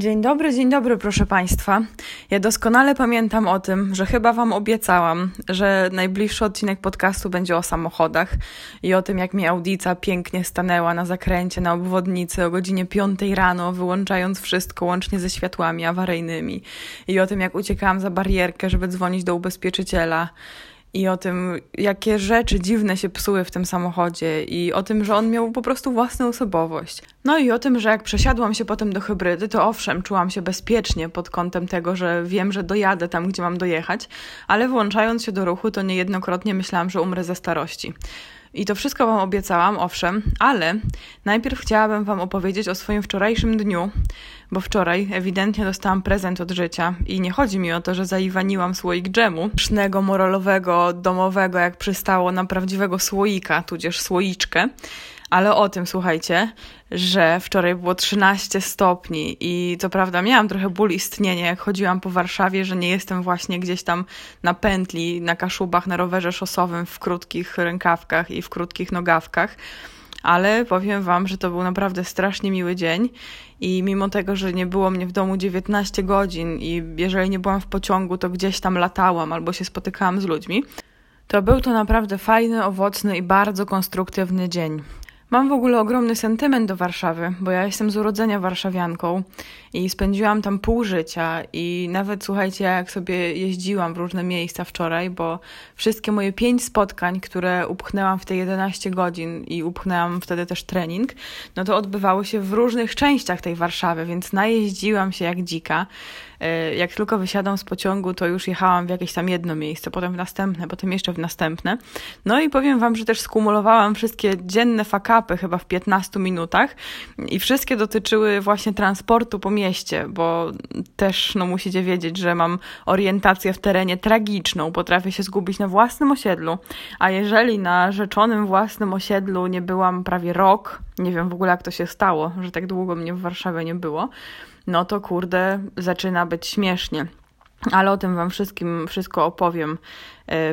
Dzień dobry, dzień dobry, proszę Państwa. Ja doskonale pamiętam o tym, że chyba Wam obiecałam, że najbliższy odcinek podcastu będzie o samochodach i o tym, jak mi audica pięknie stanęła na zakręcie na obwodnicy o godzinie 5 rano, wyłączając wszystko łącznie ze światłami awaryjnymi i o tym, jak uciekałam za barierkę, żeby dzwonić do ubezpieczyciela i o tym, jakie rzeczy dziwne się psuły w tym samochodzie, i o tym, że on miał po prostu własną osobowość. No i o tym, że jak przesiadłam się potem do hybrydy, to owszem, czułam się bezpiecznie pod kątem tego, że wiem, że dojadę tam, gdzie mam dojechać, ale włączając się do ruchu, to niejednokrotnie myślałam, że umrę ze starości. I to wszystko Wam obiecałam, owszem, ale najpierw chciałabym Wam opowiedzieć o swoim wczorajszym dniu, bo wczoraj ewidentnie dostałam prezent od życia i nie chodzi mi o to, że zaiwaniłam słoik dżemu, sznego, moralowego, domowego, jak przystało na prawdziwego słoika, tudzież słoiczkę, ale o tym słuchajcie, że wczoraj było 13 stopni i co prawda miałam trochę ból istnienia, jak chodziłam po Warszawie, że nie jestem właśnie gdzieś tam na pętli, na kaszubach, na rowerze szosowym, w krótkich rękawkach i w krótkich nogawkach. Ale powiem Wam, że to był naprawdę strasznie miły dzień i mimo tego, że nie było mnie w domu 19 godzin i jeżeli nie byłam w pociągu, to gdzieś tam latałam albo się spotykałam z ludźmi, to był to naprawdę fajny, owocny i bardzo konstruktywny dzień. Mam w ogóle ogromny sentyment do Warszawy, bo ja jestem z urodzenia warszawianką i spędziłam tam pół życia i nawet słuchajcie, jak sobie jeździłam w różne miejsca wczoraj, bo wszystkie moje pięć spotkań, które upchnęłam w te 11 godzin i upchnęłam wtedy też trening, no to odbywały się w różnych częściach tej Warszawy, więc najeździłam się jak dzika. E, jak tylko wysiadam z pociągu, to już jechałam w jakieś tam jedno miejsce, potem w następne, potem jeszcze w następne. No i powiem Wam, że też skumulowałam wszystkie dzienne fakapy chyba w 15 minutach i wszystkie dotyczyły właśnie transportu po mieście, bo też no, musicie wiedzieć, że mam orientację w terenie tragiczną, potrafię się zgubić na własnym osiedlu, a jeżeli na rzeczonym własnym osiedlu nie byłam prawie rok, nie wiem w ogóle jak to się stało, że tak długo mnie w Warszawie nie było, no to kurde, zaczyna być śmiesznie. Ale o tym Wam wszystkim wszystko opowiem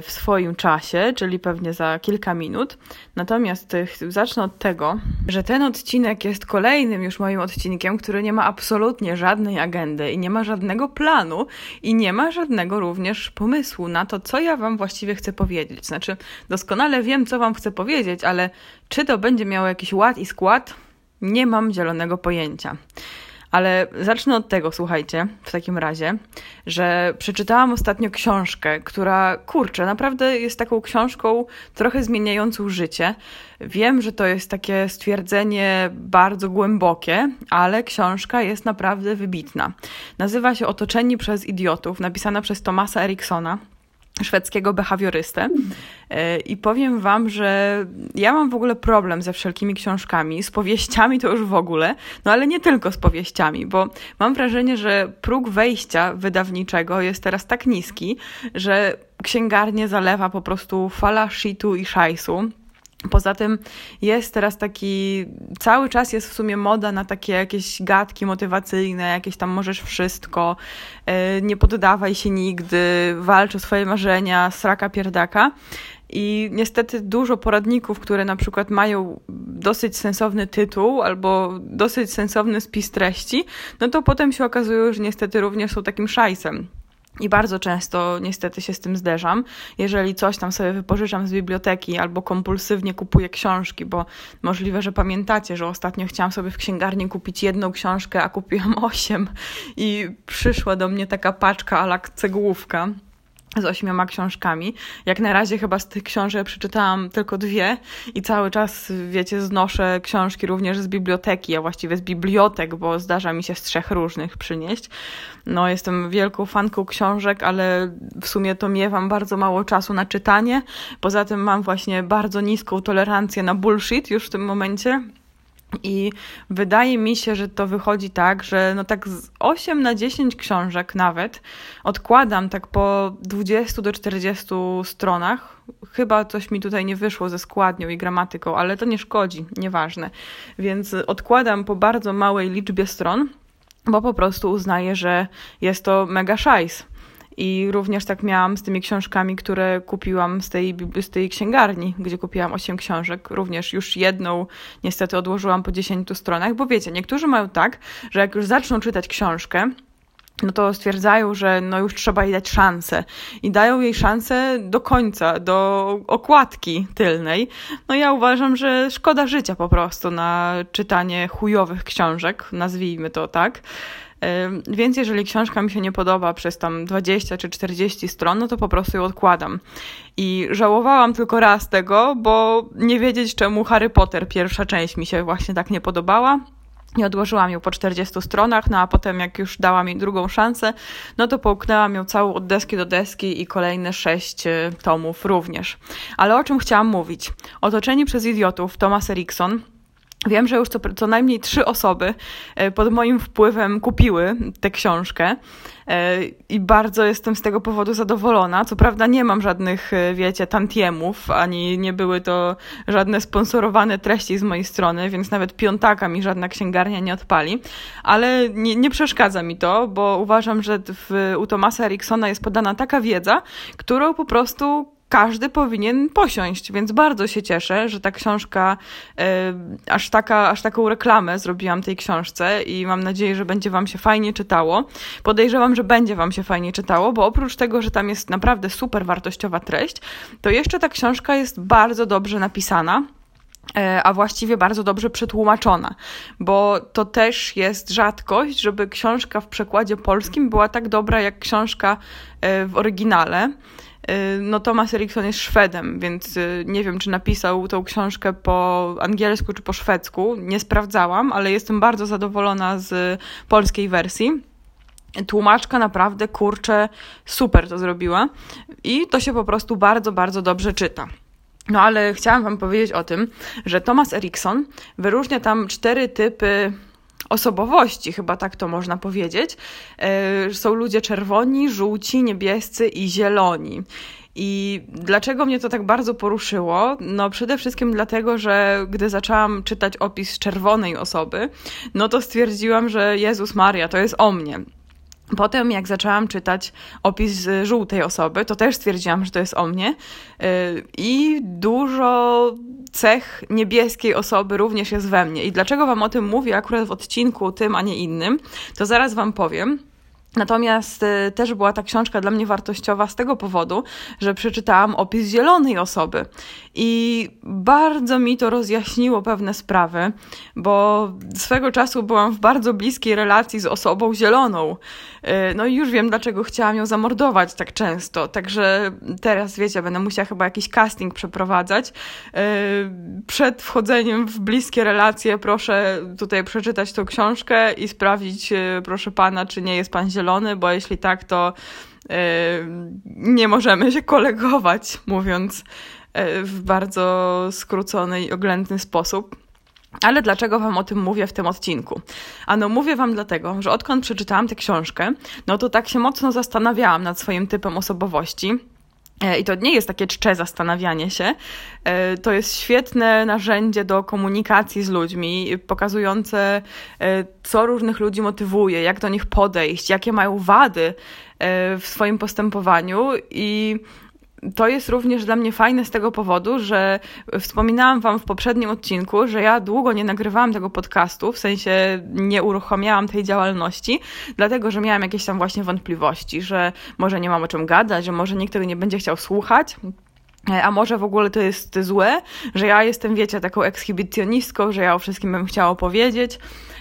w swoim czasie, czyli pewnie za kilka minut. Natomiast e, zacznę od tego, że ten odcinek jest kolejnym już moim odcinkiem, który nie ma absolutnie żadnej agendy i nie ma żadnego planu i nie ma żadnego również pomysłu na to, co ja Wam właściwie chcę powiedzieć. Znaczy, doskonale wiem, co Wam chcę powiedzieć, ale czy to będzie miało jakiś ład i skład, nie mam zielonego pojęcia. Ale zacznę od tego, słuchajcie, w takim razie, że przeczytałam ostatnio książkę, która, kurczę, naprawdę jest taką książką trochę zmieniającą życie. Wiem, że to jest takie stwierdzenie bardzo głębokie, ale książka jest naprawdę wybitna. Nazywa się Otoczeni przez idiotów, napisana przez Tomasa Eriksona szwedzkiego behawiorystę. E, I powiem Wam, że ja mam w ogóle problem ze wszelkimi książkami, z powieściami to już w ogóle, no ale nie tylko z powieściami, bo mam wrażenie, że próg wejścia wydawniczego jest teraz tak niski, że księgarnie zalewa po prostu fala shitu i szajsu. Poza tym jest teraz taki, cały czas jest w sumie moda na takie jakieś gadki motywacyjne, jakieś tam możesz wszystko, e, nie poddawaj się nigdy, walcz o swoje marzenia, sraka pierdaka. I niestety dużo poradników, które na przykład mają dosyć sensowny tytuł albo dosyć sensowny spis treści, no to potem się okazuje, że niestety również są takim szajsem. I bardzo często niestety się z tym zderzam. Jeżeli coś tam sobie wypożyczam z biblioteki albo kompulsywnie kupuję książki, bo możliwe, że pamiętacie, że ostatnio chciałam sobie w księgarni kupić jedną książkę, a kupiłam osiem i przyszła do mnie taka paczka ala cegłówka z ośmioma książkami. Jak na razie chyba z tych książek przeczytałam tylko dwie i cały czas, wiecie, znoszę książki również z biblioteki, a właściwie z bibliotek, bo zdarza mi się z trzech różnych przynieść. No, jestem wielką fanką książek, ale w sumie to miewam bardzo mało czasu na czytanie. Poza tym mam właśnie bardzo niską tolerancję na bullshit już w tym momencie. I wydaje mi się, że to wychodzi tak, że no tak z 8 na 10 książek nawet odkładam tak po 20 do 40 stronach. Chyba coś mi tutaj nie wyszło ze składnią i gramatyką, ale to nie szkodzi, nieważne. Więc odkładam po bardzo małej liczbie stron, bo po prostu uznaję, że jest to mega szajs. I również tak miałam z tymi książkami, które kupiłam z tej, z tej księgarni, gdzie kupiłam osiem książek. Również już jedną niestety odłożyłam po 10 stronach, bo wiecie, niektórzy mają tak, że jak już zaczną czytać książkę, no to stwierdzają, że no już trzeba jej dać szansę. I dają jej szansę do końca, do okładki tylnej. No ja uważam, że szkoda życia po prostu na czytanie chujowych książek, nazwijmy to tak. Więc jeżeli książka mi się nie podoba przez tam 20 czy 40 stron, no to po prostu ją odkładam. I żałowałam tylko raz tego, bo nie wiedzieć czemu Harry Potter pierwsza część mi się właśnie tak nie podobała i odłożyłam ją po 40 stronach, no a potem jak już dałam jej drugą szansę, no to połknęłam ją całą od deski do deski i kolejne sześć e, tomów również. Ale o czym chciałam mówić? Otoczeni przez idiotów Thomas Erikson Wiem, że już co, co najmniej trzy osoby e, pod moim wpływem kupiły tę książkę e, i bardzo jestem z tego powodu zadowolona. Co prawda nie mam żadnych, e, wiecie, tantiemów, ani nie były to żadne sponsorowane treści z mojej strony, więc nawet piątaka mi żadna księgarnia nie odpali, ale nie, nie przeszkadza mi to, bo uważam, że w, u Tomasa Eriksona jest podana taka wiedza, którą po prostu każdy powinien posiąść, więc bardzo się cieszę, że ta książka, e, aż, taka, aż taką reklamę zrobiłam tej książce i mam nadzieję, że będzie Wam się fajnie czytało. Podejrzewam, że będzie Wam się fajnie czytało, bo oprócz tego, że tam jest naprawdę super wartościowa treść, to jeszcze ta książka jest bardzo dobrze napisana e, a właściwie bardzo dobrze przetłumaczona, bo to też jest rzadkość, żeby książka w przekładzie polskim była tak dobra jak książka e, w oryginale. Y, no Thomas Erikson jest Szwedem, więc y, nie wiem, czy napisał tą książkę po angielsku czy po szwedzku. Nie sprawdzałam, ale jestem bardzo zadowolona z polskiej wersji. Tłumaczka naprawdę, kurczę, super to zrobiła i to się po prostu bardzo, bardzo dobrze czyta. No ale chciałam Wam powiedzieć o tym, że Thomas Erikson wyróżnia tam cztery typy osobowości, chyba tak to można powiedzieć. E, są ludzie czerwoni, żółci, niebiescy i zieloni. I dlaczego mnie to tak bardzo poruszyło? No przede wszystkim dlatego, że gdy zaczęłam czytać opis czerwonej osoby, no to stwierdziłam, że Jezus Maria, to jest o mnie. Potem, jak zaczęłam czytać opis żółtej osoby, to też stwierdziłam, że to jest o mnie. Y, I dużo cech niebieskiej osoby również jest we mnie. I dlaczego Wam o tym mówię akurat w odcinku tym, a nie innym, to zaraz Wam powiem. Natomiast y, też była ta książka dla mnie wartościowa z tego powodu, że przeczytałam opis zielonej osoby i bardzo mi to rozjaśniło pewne sprawy, bo swego czasu byłam w bardzo bliskiej relacji z osobą zieloną. Y, no i już wiem, dlaczego chciałam ją zamordować tak często. Także teraz, wiecie, będę musiała chyba jakiś casting przeprowadzać. Y, przed wchodzeniem w bliskie relacje proszę tutaj przeczytać tą książkę i sprawdzić, proszę pana, czy nie jest pan zielony bo jeśli tak, to yy, nie możemy się kolegować, mówiąc yy, w bardzo skrócony i oględny sposób. Ale dlaczego Wam o tym mówię w tym odcinku? Ano, mówię Wam dlatego, że odkąd przeczytałam tę książkę, no to tak się mocno zastanawiałam nad swoim typem osobowości. E, I to nie jest takie czcze zastanawianie się. E, to jest świetne narzędzie do komunikacji z ludźmi, pokazujące, e, co różnych ludzi motywuje, jak do nich podejść, jakie mają wady w swoim postępowaniu i to jest również dla mnie fajne z tego powodu, że wspominałam Wam w poprzednim odcinku, że ja długo nie nagrywałam tego podcastu, w sensie nie uruchamiałam tej działalności, dlatego że miałam jakieś tam właśnie wątpliwości, że może nie mam o czym gadać, że może nikt tego nie będzie chciał słuchać. A może w ogóle to jest złe, że ja jestem, wiecie, taką ekshibicjonistką, że ja o wszystkim bym chciała opowiedzieć,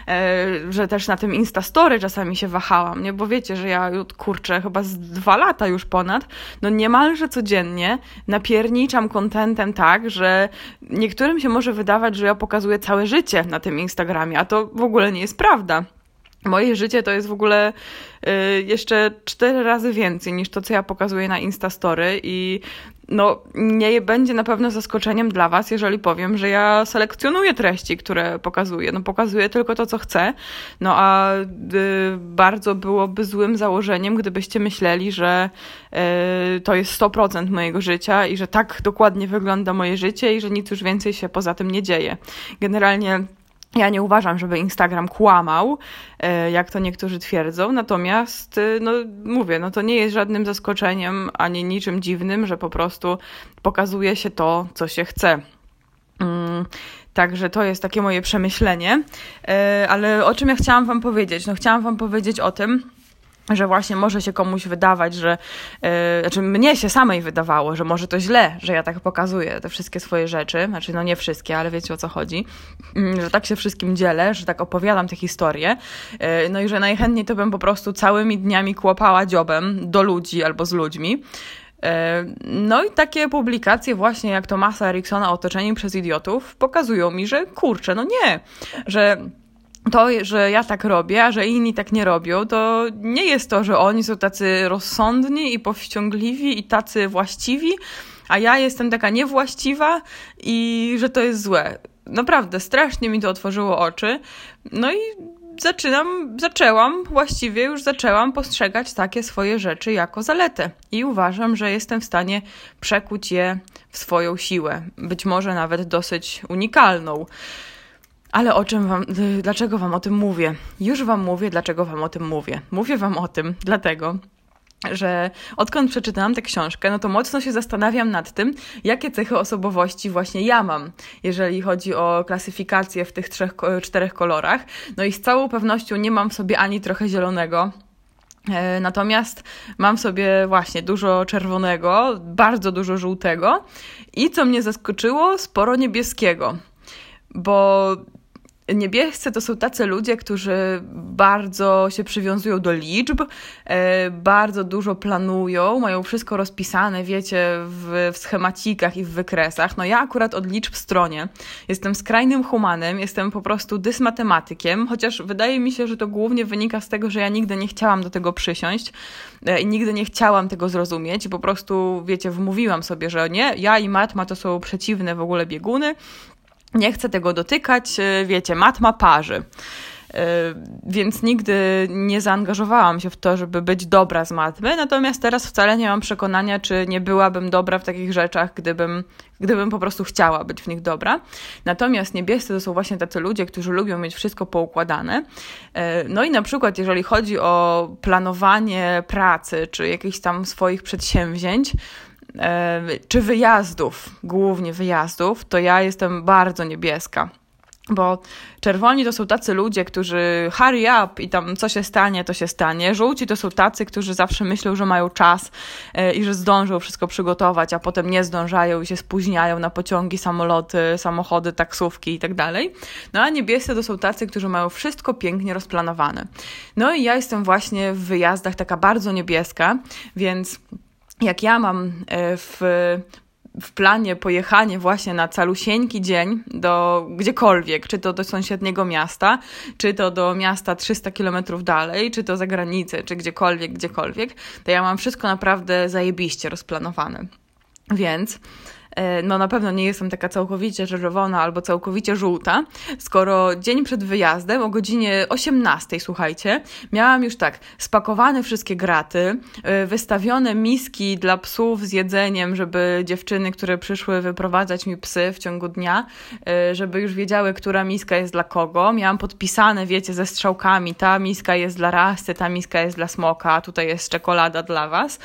e, że też na tym Instastory czasami się wahałam, nie? Bo wiecie, że ja, kurczę, chyba z dwa lata już ponad, no niemalże codziennie napierniczam kontentem tak, że niektórym się może wydawać, że ja pokazuję całe życie na tym Instagramie, a to w ogóle nie jest prawda. Moje życie to jest w ogóle y, jeszcze cztery razy więcej niż to, co ja pokazuję na Instastory i no, nie będzie na pewno zaskoczeniem dla Was, jeżeli powiem, że ja selekcjonuję treści, które pokazuję. No, pokazuję tylko to, co chcę. No, a y, bardzo byłoby złym założeniem, gdybyście myśleli, że y, to jest 100% mojego życia i że tak dokładnie wygląda moje życie i że nic już więcej się poza tym nie dzieje. Generalnie Ja nie uważam, żeby Instagram kłamał, jak to niektórzy twierdzą, natomiast, no mówię, no to nie jest żadnym zaskoczeniem ani niczym dziwnym, że po prostu pokazuje się to, co się chce. Mm, także to jest takie moje przemyślenie. E, ale o czym ja chciałam Wam powiedzieć? No, chciałam Wam powiedzieć o tym, że właśnie może się komuś wydawać, że, yy, znaczy mnie się samej wydawało, że może to źle, że ja tak pokazuję te wszystkie swoje rzeczy, znaczy no nie wszystkie, ale wiecie o co chodzi, yy, że tak się wszystkim dzielę, że tak opowiadam te historie, yy, no i że najchętniej to bym po prostu całymi dniami kłopała dziobem do ludzi albo z ludźmi, E, no i takie publikacje właśnie jak Tomasa Eriksona Otoczeni przez idiotów pokazują mi, że kurczę, no nie, że to, że ja tak robię, a że inni tak nie robią, to nie jest to, że oni są tacy rozsądni i powściągliwi i tacy właściwi, a ja jestem taka niewłaściwa i że to jest złe. Naprawdę, strasznie mi to otworzyło oczy. No i zaczynam, zaczęłam, właściwie już zaczęłam postrzegać takie swoje rzeczy jako zaletę i uważam, że jestem w stanie przekuć je w swoją siłę, być może nawet dosyć unikalną. Ale o czym wam, dlaczego wam o tym mówię? Już wam mówię, dlaczego wam o tym mówię. Mówię wam o tym dlatego, że odkąd przeczytałam tę książkę, no to mocno się zastanawiam nad tym, jakie cechy osobowości właśnie ja mam, jeżeli chodzi o klasyfikację w tych trzech, czterech kolorach. No i z całą pewnością nie mam w sobie ani trochę zielonego, e, Natomiast mam sobie właśnie dużo czerwonego, bardzo dużo żółtego i co mnie zaskoczyło, sporo niebieskiego. Bo Niebiescy to są tacy ludzie, którzy bardzo się przywiązują do liczb, e, bardzo dużo planują, mają wszystko rozpisane, wiecie, w, w schemacikach i w wykresach. No ja akurat od liczb stronie. Jestem skrajnym humanem, jestem po prostu dysmatematykiem, chociaż wydaje mi się, że to głównie wynika z tego, że ja nigdy nie chciałam do tego przysiąść e, i nigdy nie chciałam tego zrozumieć. Po prostu, wiecie, wmówiłam sobie, że nie, ja i matma to są przeciwne w ogóle bieguny, nie chcę tego dotykać, e, wiecie, matma parzy. E, więc nigdy nie zaangażowałam się w to, żeby być dobra z matmy, natomiast teraz wcale nie mam przekonania, czy nie byłabym dobra w takich rzeczach, gdybym, gdybym po prostu chciała być w nich dobra. Natomiast niebiescy to są właśnie tacy ludzie, którzy lubią mieć wszystko poukładane. E, no i na przykład, jeżeli chodzi o planowanie pracy, czy jakichś tam swoich przedsięwzięć, czy wyjazdów, głównie wyjazdów, to ja jestem bardzo niebieska. Bo czerwoni to są tacy ludzie, którzy hurry up i tam co się stanie, to się stanie. Żółci to są tacy, którzy zawsze myślą, że mają czas e, i że zdążą wszystko przygotować, a potem nie zdążają i się spóźniają na pociągi, samoloty, samochody, taksówki i tak dalej. No a niebiescy to są tacy, którzy mają wszystko pięknie rozplanowane. No i ja jestem właśnie w wyjazdach taka bardzo niebieska, więc jak ja mam e, w, w planie pojechanie właśnie na calusieńki dzień do gdziekolwiek, czy to do sąsiedniego miasta, czy to do miasta 300 kilometrów dalej, czy to za granicę, czy gdziekolwiek, gdziekolwiek, to ja mam wszystko naprawdę zajebiście rozplanowane. Więc no na pewno nie jestem taka całkowicie czerwona albo całkowicie żółta, skoro dzień przed wyjazdem o godzinie 18, słuchajcie, miałam już tak spakowane wszystkie graty, e, wystawione miski dla psów z jedzeniem, żeby dziewczyny, które przyszły wyprowadzać mi psy w ciągu dnia, e, żeby już wiedziały, która miska jest dla kogo. Miałam podpisane, wiecie, ze strzałkami, ta miska jest dla rasty, ta miska jest dla smoka, tutaj jest czekolada dla was.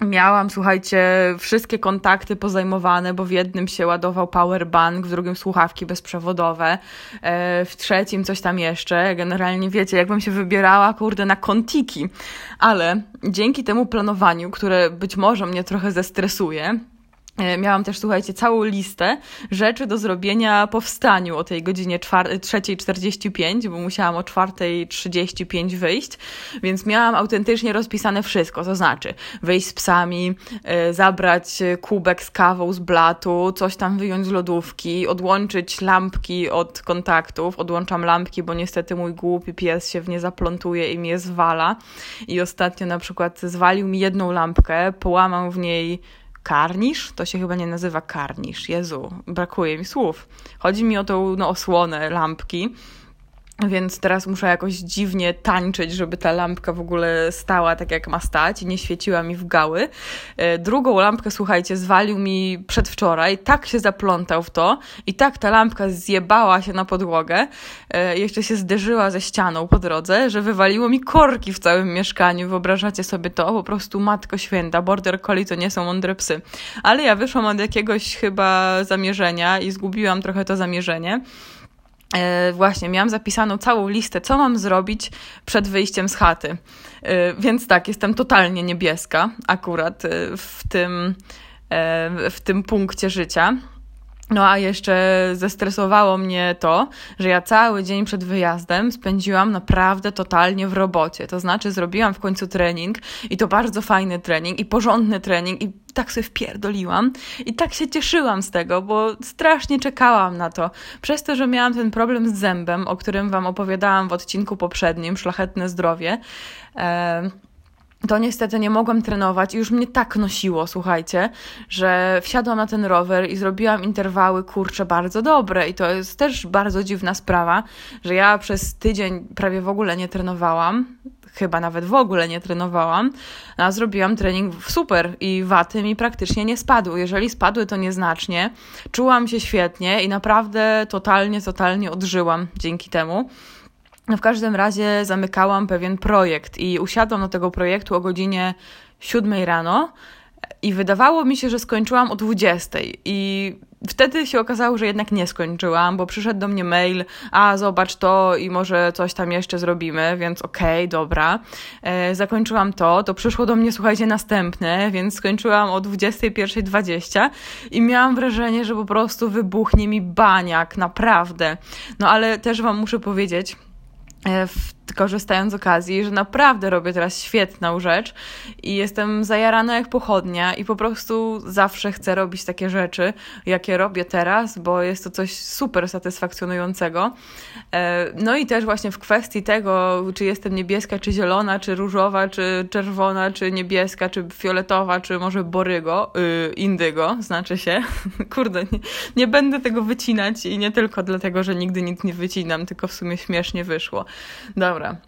Miałam, słuchajcie, wszystkie kontakty pozajmowane, bo w jednym się ładował powerbank, w drugim słuchawki bezprzewodowe, e, w trzecim coś tam jeszcze. Generalnie wiecie, jakbym się wybierała, kurde, na kontiki. Ale dzięki temu planowaniu, które być może mnie trochę zestresuje, miałam też, słuchajcie, całą listę rzeczy do zrobienia po wstaniu o tej godzinie 3.45, bo musiałam o 4.35 wyjść, więc miałam autentycznie rozpisane wszystko, to znaczy wyjść z psami, e, zabrać kubek z kawą z blatu, coś tam wyjąć z lodówki, odłączyć lampki od kontaktów. Odłączam lampki, bo niestety mój głupi pies się w nie zaplątuje i mnie zwala. I ostatnio na przykład zwalił mi jedną lampkę, połamał w niej karnisz? To się chyba nie nazywa karnisz. Jezu, brakuje mi słów. Chodzi mi o tą no, osłonę lampki. Więc teraz muszę jakoś dziwnie tańczyć, żeby ta lampka w ogóle stała tak jak ma stać i nie świeciła mi w gały. E, drugą lampkę, słuchajcie, zwalił mi przedwczoraj, tak się zaplątał w to i tak ta lampka zjebała się na podłogę, e, jeszcze się zderzyła ze ścianą po drodze, że wywaliło mi korki w całym mieszkaniu. Wyobrażacie sobie to? Po prostu matko święta, border collie to nie są mądre psy. Ale ja wyszłam od jakiegoś chyba zamierzenia i zgubiłam trochę to zamierzenie. E, właśnie, miałam zapisaną całą listę, co mam zrobić przed wyjściem z chaty. E, więc tak, jestem totalnie niebieska akurat e, w tym, w tym punkcie życia. No a jeszcze zestresowało mnie to, że ja cały dzień przed wyjazdem spędziłam naprawdę totalnie w robocie. To znaczy zrobiłam w końcu trening i to bardzo fajny trening i porządny trening i tak sobie wpierdoliłam i tak się cieszyłam z tego, bo strasznie czekałam na to. Przez to, że miałam ten problem z zębem, o którym wam opowiadałam w odcinku poprzednim, Szlachetne Zdrowie, to niestety nie mogłam trenować i już mnie tak nosiło, słuchajcie, że wsiadłam na ten rower i zrobiłam interwały, kurcze, bardzo dobre. I to jest też bardzo dziwna sprawa, że ja przez tydzień prawie w ogóle nie trenowałam, chyba nawet w ogóle nie trenowałam, a zrobiłam trening super i waty mi praktycznie nie spadły. Jeżeli spadły, to nieznacznie. Czułam się świetnie i naprawdę totalnie, totalnie odżyłam dzięki temu. No w każdym razie zamykałam pewien projekt i usiadłam do tego projektu o godzinie 7 rano i wydawało mi się, że skończyłam o 20 i wtedy się okazało, że jednak nie skończyłam, bo przyszedł do mnie mail, a zobacz to i może coś tam jeszcze zrobimy, więc okej, okay, dobra. E, zakończyłam to, to przyszło do mnie, słuchajcie, następne, więc skończyłam o 21.20 i miałam wrażenie, że po prostu wybuchnie mi baniak, naprawdę. No ale też wam muszę powiedzieć, E, korzystając z okazji, że naprawdę robię teraz świetną rzecz i jestem zajarana jak pochodnia i po prostu zawsze chcę robić takie rzeczy, jakie robię teraz, bo jest to coś super satysfakcjonującego. E, no i też właśnie w kwestii tego, czy jestem niebieska, czy zielona, czy różowa, czy czerwona, czy niebieska, czy fioletowa, czy może borygo, yy, indygo, znaczy się. Kurde, nie, nie będę tego wycinać i nie tylko dlatego, że nigdy nic nie wycinam, tylko w sumie śmiesznie wyszło. Dobra. Laura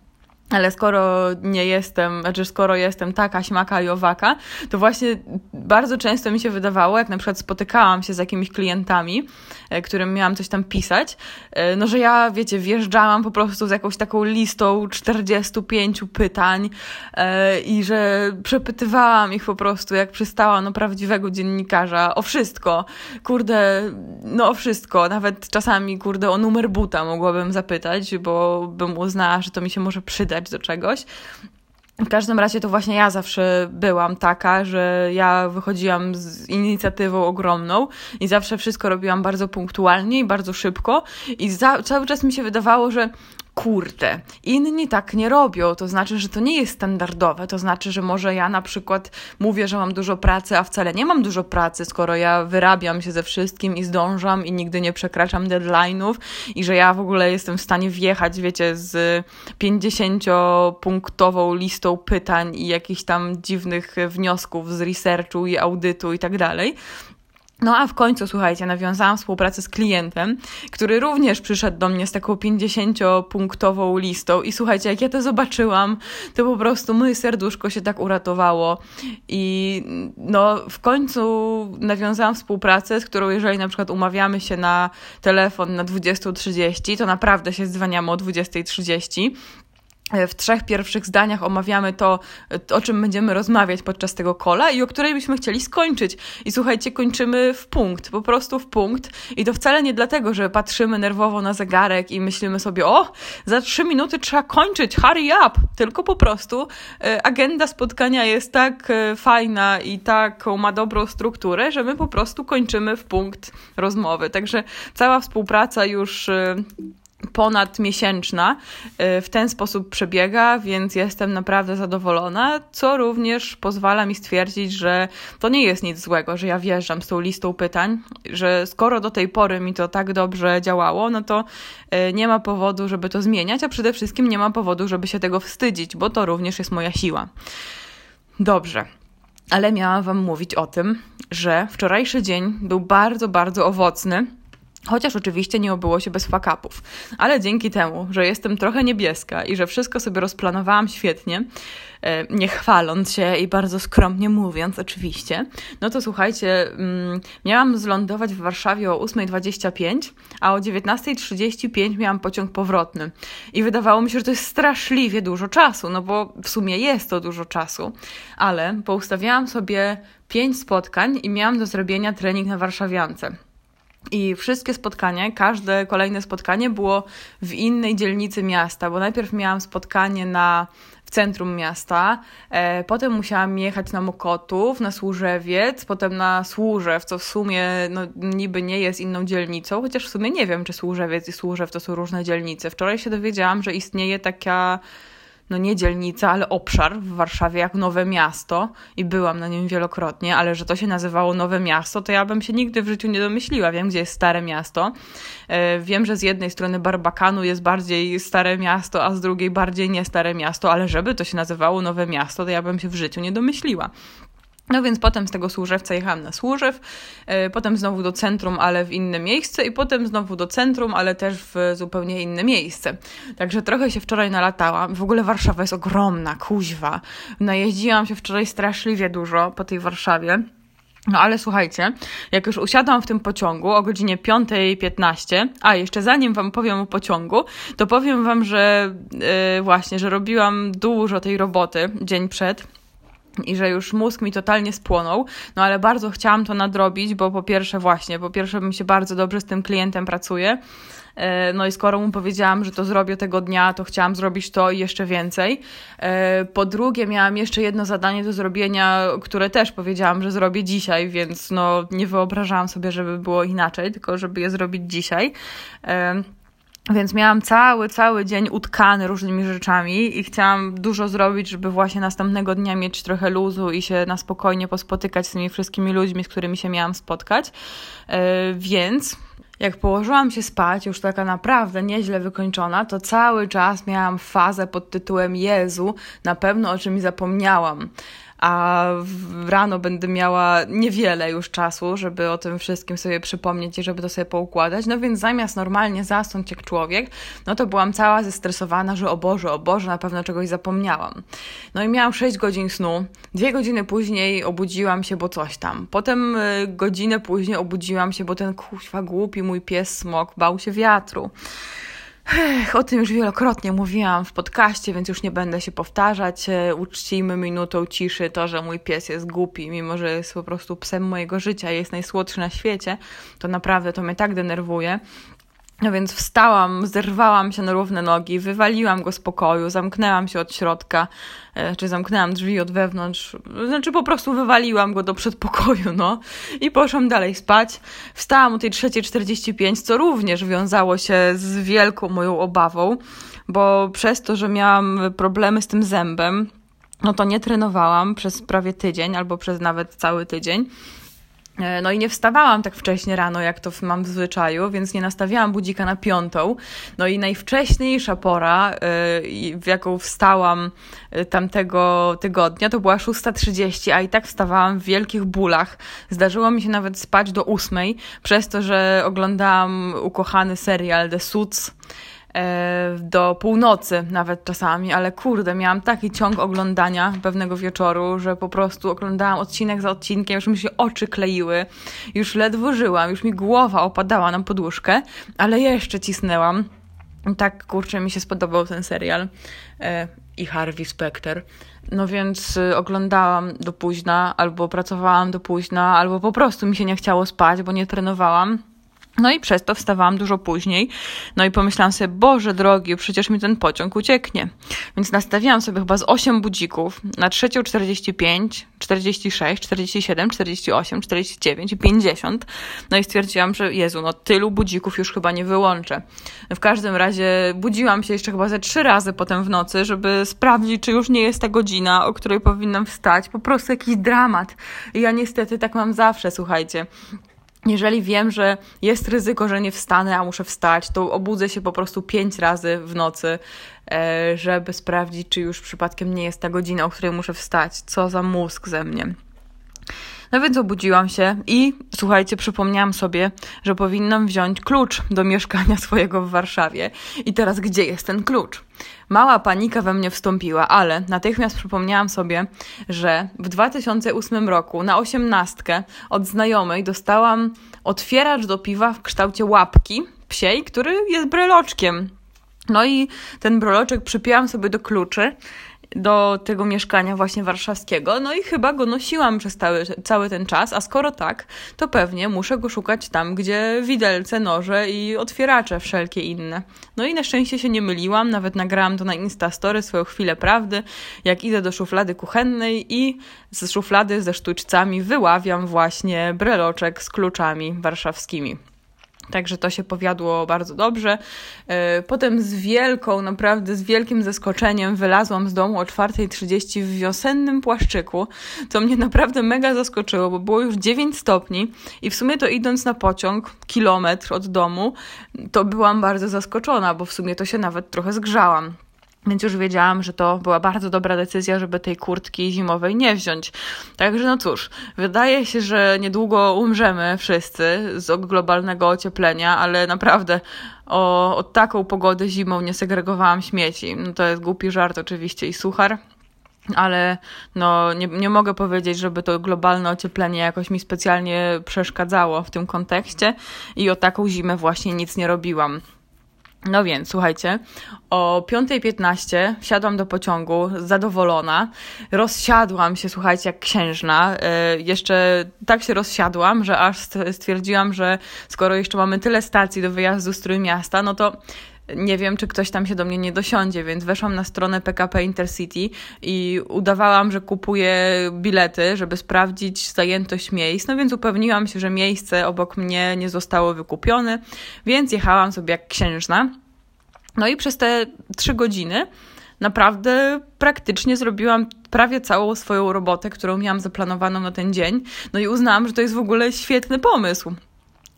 Ale skoro nie jestem, znaczy skoro jestem taka, śmaka i owaka, to właśnie bardzo często mi się wydawało, jak na przykład spotykałam się z jakimiś klientami, e, którym miałam coś tam pisać, e, no że ja, wiecie, wjeżdżałam po prostu z jakąś taką listą 45 pytań e, i że przepytywałam ich po prostu, jak przystała no prawdziwego dziennikarza, o wszystko. Kurde, no o wszystko. Nawet czasami, kurde, o numer buta mogłabym zapytać, bo bym uznała, że to mi się może przydać do czegoś. W każdym razie to właśnie ja zawsze byłam taka, że ja wychodziłam z inicjatywą ogromną i zawsze wszystko robiłam bardzo punktualnie i bardzo szybko i za, cały czas mi się wydawało, że kurde, inni tak nie robią, to znaczy, że to nie jest standardowe, to znaczy, że może ja na przykład mówię, że mam dużo pracy, a wcale nie mam dużo pracy, skoro ja wyrabiam się ze wszystkim i zdążam i nigdy nie przekraczam deadline'ów i że ja w ogóle jestem w stanie wjechać, wiecie, z 50-punktową listą pytań i jakichś tam dziwnych wniosków z researchu i audytu i tak dalej, no a w końcu, słuchajcie, nawiązałam współpracę z klientem, który również przyszedł do mnie z taką 50-punktową listą. I słuchajcie, jak ja to zobaczyłam, to po prostu moje serduszko się tak uratowało. I no w końcu nawiązałam współpracę, z którą jeżeli na przykład umawiamy się na telefon na 20.30, to naprawdę się dzwaniamy o 20.30 E, w trzech pierwszych zdaniach omawiamy to, o czym będziemy rozmawiać podczas tego kola i o której byśmy chcieli skończyć. I słuchajcie, kończymy w punkt, po prostu w punkt. I to wcale nie dlatego, że patrzymy nerwowo na zegarek i myślimy sobie, o, za trzy minuty trzeba kończyć, hurry up! Tylko po prostu e, agenda spotkania jest tak e, fajna i taką ma dobrą strukturę, że my po prostu kończymy w punkt rozmowy. Także cała współpraca już ponadmiesięczna y, w ten sposób przebiega, więc jestem naprawdę zadowolona, co również pozwala mi stwierdzić, że to nie jest nic złego, że ja wjeżdżam z tą listą pytań, że skoro do tej pory mi to tak dobrze działało, no to y, nie ma powodu, żeby to zmieniać, a przede wszystkim nie ma powodu, żeby się tego wstydzić, bo to również jest moja siła. Dobrze. Ale miałam Wam mówić o tym, że wczorajszy dzień był bardzo, bardzo owocny Chociaż oczywiście nie obyło się bez fakapów. Ale dzięki temu, że jestem trochę niebieska i że wszystko sobie rozplanowałam świetnie, e, nie chwaląc się i bardzo skromnie mówiąc oczywiście, no to słuchajcie, mm, miałam zlądować w Warszawie o 8.25, a o 19.35 miałam pociąg powrotny. I wydawało mi się, że to jest straszliwie dużo czasu, no bo w sumie jest to dużo czasu. Ale poustawiałam sobie pięć spotkań i miałam do zrobienia trening na warszawiance. I wszystkie spotkania, każde kolejne spotkanie było w innej dzielnicy miasta, bo najpierw miałam spotkanie na, w centrum miasta, e, potem musiałam jechać na Mokotów, na Służewiec, potem na Służew, co w sumie no, niby nie jest inną dzielnicą, chociaż w sumie nie wiem, czy Służewiec i Służew to są różne dzielnice. Wczoraj się dowiedziałam, że istnieje taka no nie dzielnica, ale obszar w Warszawie jak Nowe Miasto i byłam na nim wielokrotnie, ale że to się nazywało Nowe Miasto, to ja bym się nigdy w życiu nie domyśliła. Wiem, gdzie jest Stare Miasto. E, wiem, że z jednej strony Barbakanu jest bardziej Stare Miasto, a z drugiej bardziej nie Stare Miasto, ale żeby to się nazywało Nowe Miasto, to ja bym się w życiu nie domyśliła. No więc potem z tego Służewca jechałam na Służew, yy, potem znowu do centrum, ale w inne miejsce i potem znowu do centrum, ale też w zupełnie inne miejsce. Także trochę się wczoraj nalatałam. W ogóle Warszawa jest ogromna, kuźwa. Najeździłam się wczoraj straszliwie dużo po tej Warszawie. No ale słuchajcie, jak już usiadłam w tym pociągu o godzinie 5.15, a jeszcze zanim wam powiem o pociągu, to powiem wam, że yy, właśnie, że robiłam dużo tej roboty dzień przed i że już mózg mi totalnie spłonął, no ale bardzo chciałam to nadrobić, bo po pierwsze właśnie, po pierwsze mi się bardzo dobrze z tym klientem pracuje, e, no i skoro mu powiedziałam, że to zrobię tego dnia, to chciałam zrobić to i jeszcze więcej. E, po drugie, miałam jeszcze jedno zadanie do zrobienia, które też powiedziałam, że zrobię dzisiaj, więc no nie wyobrażałam sobie, żeby było inaczej, tylko żeby je zrobić dzisiaj. Więc miałam cały, cały dzień utkany różnymi rzeczami i chciałam dużo zrobić, żeby właśnie następnego dnia mieć trochę luzu i się na spokojnie pospotykać z tymi wszystkimi ludźmi, z którymi się miałam spotkać. E, więc jak położyłam się spać, już taka naprawdę nieźle wykończona, to cały czas miałam fazę pod tytułem Jezu, na pewno o czymś zapomniałam a rano będę miała niewiele już czasu, żeby o tym wszystkim sobie przypomnieć i żeby to sobie poukładać. No więc zamiast normalnie zasnąć jak człowiek, no to byłam cała zestresowana, że o Boże, o Boże, na pewno czegoś zapomniałam. No i miałam 6 godzin snu. Dwie godziny później obudziłam się, bo coś tam. Potem y, godzinę później obudziłam się, bo ten kuźwa głupi mój pies smok bał się wiatru. Ech, o tym już wielokrotnie mówiłam w podcaście, więc już nie będę się powtarzać. E, uczcijmy minutą ciszy to, że mój pies jest głupi, mimo że jest po prostu psem mojego życia, jest najsłodszy na świecie. To naprawdę to mnie tak denerwuje. No więc wstałam, zerwałam się na równe nogi, wywaliłam go z pokoju, zamknęłam się od środka, e, czy zamknęłam drzwi od wewnątrz, znaczy po prostu wywaliłam go do przedpokoju, no i poszłam dalej spać. Wstałam o tej 3.45, co również wiązało się z wielką moją obawą, bo przez to, że miałam problemy z tym zębem, no to nie trenowałam przez prawie tydzień albo przez nawet cały tydzień. E, no i nie wstawałam tak wcześnie rano, jak to mam w zwyczaju, więc nie nastawiałam budzika na piątą. No i najwcześniejsza pora, e, w jaką wstałam e, tamtego tygodnia, to była 6.30, a i tak wstawałam w wielkich bólach. Zdarzyło mi się nawet spać do ósmej, przez to, że oglądałam ukochany serial The Suits do północy nawet czasami, ale kurde, miałam taki ciąg oglądania pewnego wieczoru, że po prostu oglądałam odcinek za odcinkiem, już mi się oczy kleiły, już ledwo żyłam, już mi głowa opadała na poduszkę, ale jeszcze cisnęłam. Tak, kurczę, mi się spodobał ten serial e, i Harvey Specter. No więc y, oglądałam do późna, albo pracowałam do późna, albo po prostu mi się nie chciało spać, bo nie trenowałam. No i przez to wstawałam dużo później. No i pomyślałam sobie, Boże drogi, przecież mi ten pociąg ucieknie. Więc nastawiłam sobie chyba z 8 budzików na 3.45, 46, 47, 48, 49 i 50. No i stwierdziłam, że Jezu, no tylu budzików już chyba nie wyłączę. W każdym razie budziłam się jeszcze chyba ze trzy razy potem w nocy, żeby sprawdzić, czy już nie jest ta godzina, o której powinnam wstać. Po prostu jakiś dramat. I ja niestety tak mam zawsze, słuchajcie jeżeli wiem, że jest ryzyko, że nie wstanę, a muszę wstać, to obudzę się po prostu pięć razy w nocy, e, żeby sprawdzić, czy już przypadkiem nie jest ta godzina, o której muszę wstać. Co za mózg ze mnie. No więc obudziłam się i słuchajcie, przypomniałam sobie, że powinnam wziąć klucz do mieszkania swojego w Warszawie. I teraz gdzie jest ten klucz? Mała panika we mnie wstąpiła, ale natychmiast przypomniałam sobie, że w 2008 roku na osiemnastkę od znajomej dostałam otwieracz do piwa w kształcie łapki psiej, który jest breloczkiem. No i ten breloczek przypięłam sobie do kluczy do tego mieszkania właśnie warszawskiego, no i chyba go nosiłam przez cały, cały ten czas, a skoro tak, to pewnie muszę go szukać tam, gdzie widelce, noże i otwieracze wszelkie inne. No i na szczęście się nie myliłam, nawet nagrałam to na Instastory swoją chwilę prawdy, jak idę do szuflady kuchennej i z szuflady ze sztuczcami wyławiam właśnie breloczek z kluczami warszawskimi. Także to się powiadło bardzo dobrze. E, potem z wielką, naprawdę z wielkim zaskoczeniem wylazłam z domu o 4.30 w wiosennym płaszczyku, co mnie naprawdę mega zaskoczyło, bo było już 9 stopni i w sumie to idąc na pociąg, kilometr od domu, to byłam bardzo zaskoczona, bo w sumie to się nawet trochę zgrzałam. Więc już wiedziałam, że to była bardzo dobra decyzja, żeby tej kurtki zimowej nie wziąć. Także no cóż, wydaje się, że niedługo umrzemy wszyscy z globalnego ocieplenia, ale naprawdę o, o taką pogodę zimą nie segregowałam śmieci. No to jest głupi żart oczywiście i suchar, ale no, nie, nie mogę powiedzieć, żeby to globalne ocieplenie jakoś mi specjalnie przeszkadzało w tym kontekście i o taką zimę właśnie nic nie robiłam. No więc, słuchajcie, o 5.15 wsiadłam do pociągu, zadowolona. Rozsiadłam się, słuchajcie, jak księżna. Yy, jeszcze tak się rozsiadłam, że aż stwierdziłam, że skoro jeszcze mamy tyle stacji do wyjazdu z Trójmiasta, no to nie wiem, czy ktoś tam się do mnie nie dosiądzie, więc weszłam na stronę PKP Intercity i udawałam, że kupuję bilety, żeby sprawdzić zajętość miejsc. No więc upewniłam się, że miejsce obok mnie nie zostało wykupione, więc jechałam sobie jak księżna. No i przez te trzy godziny naprawdę praktycznie zrobiłam prawie całą swoją robotę, którą miałam zaplanowaną na ten dzień. No i uznałam, że to jest w ogóle świetny pomysł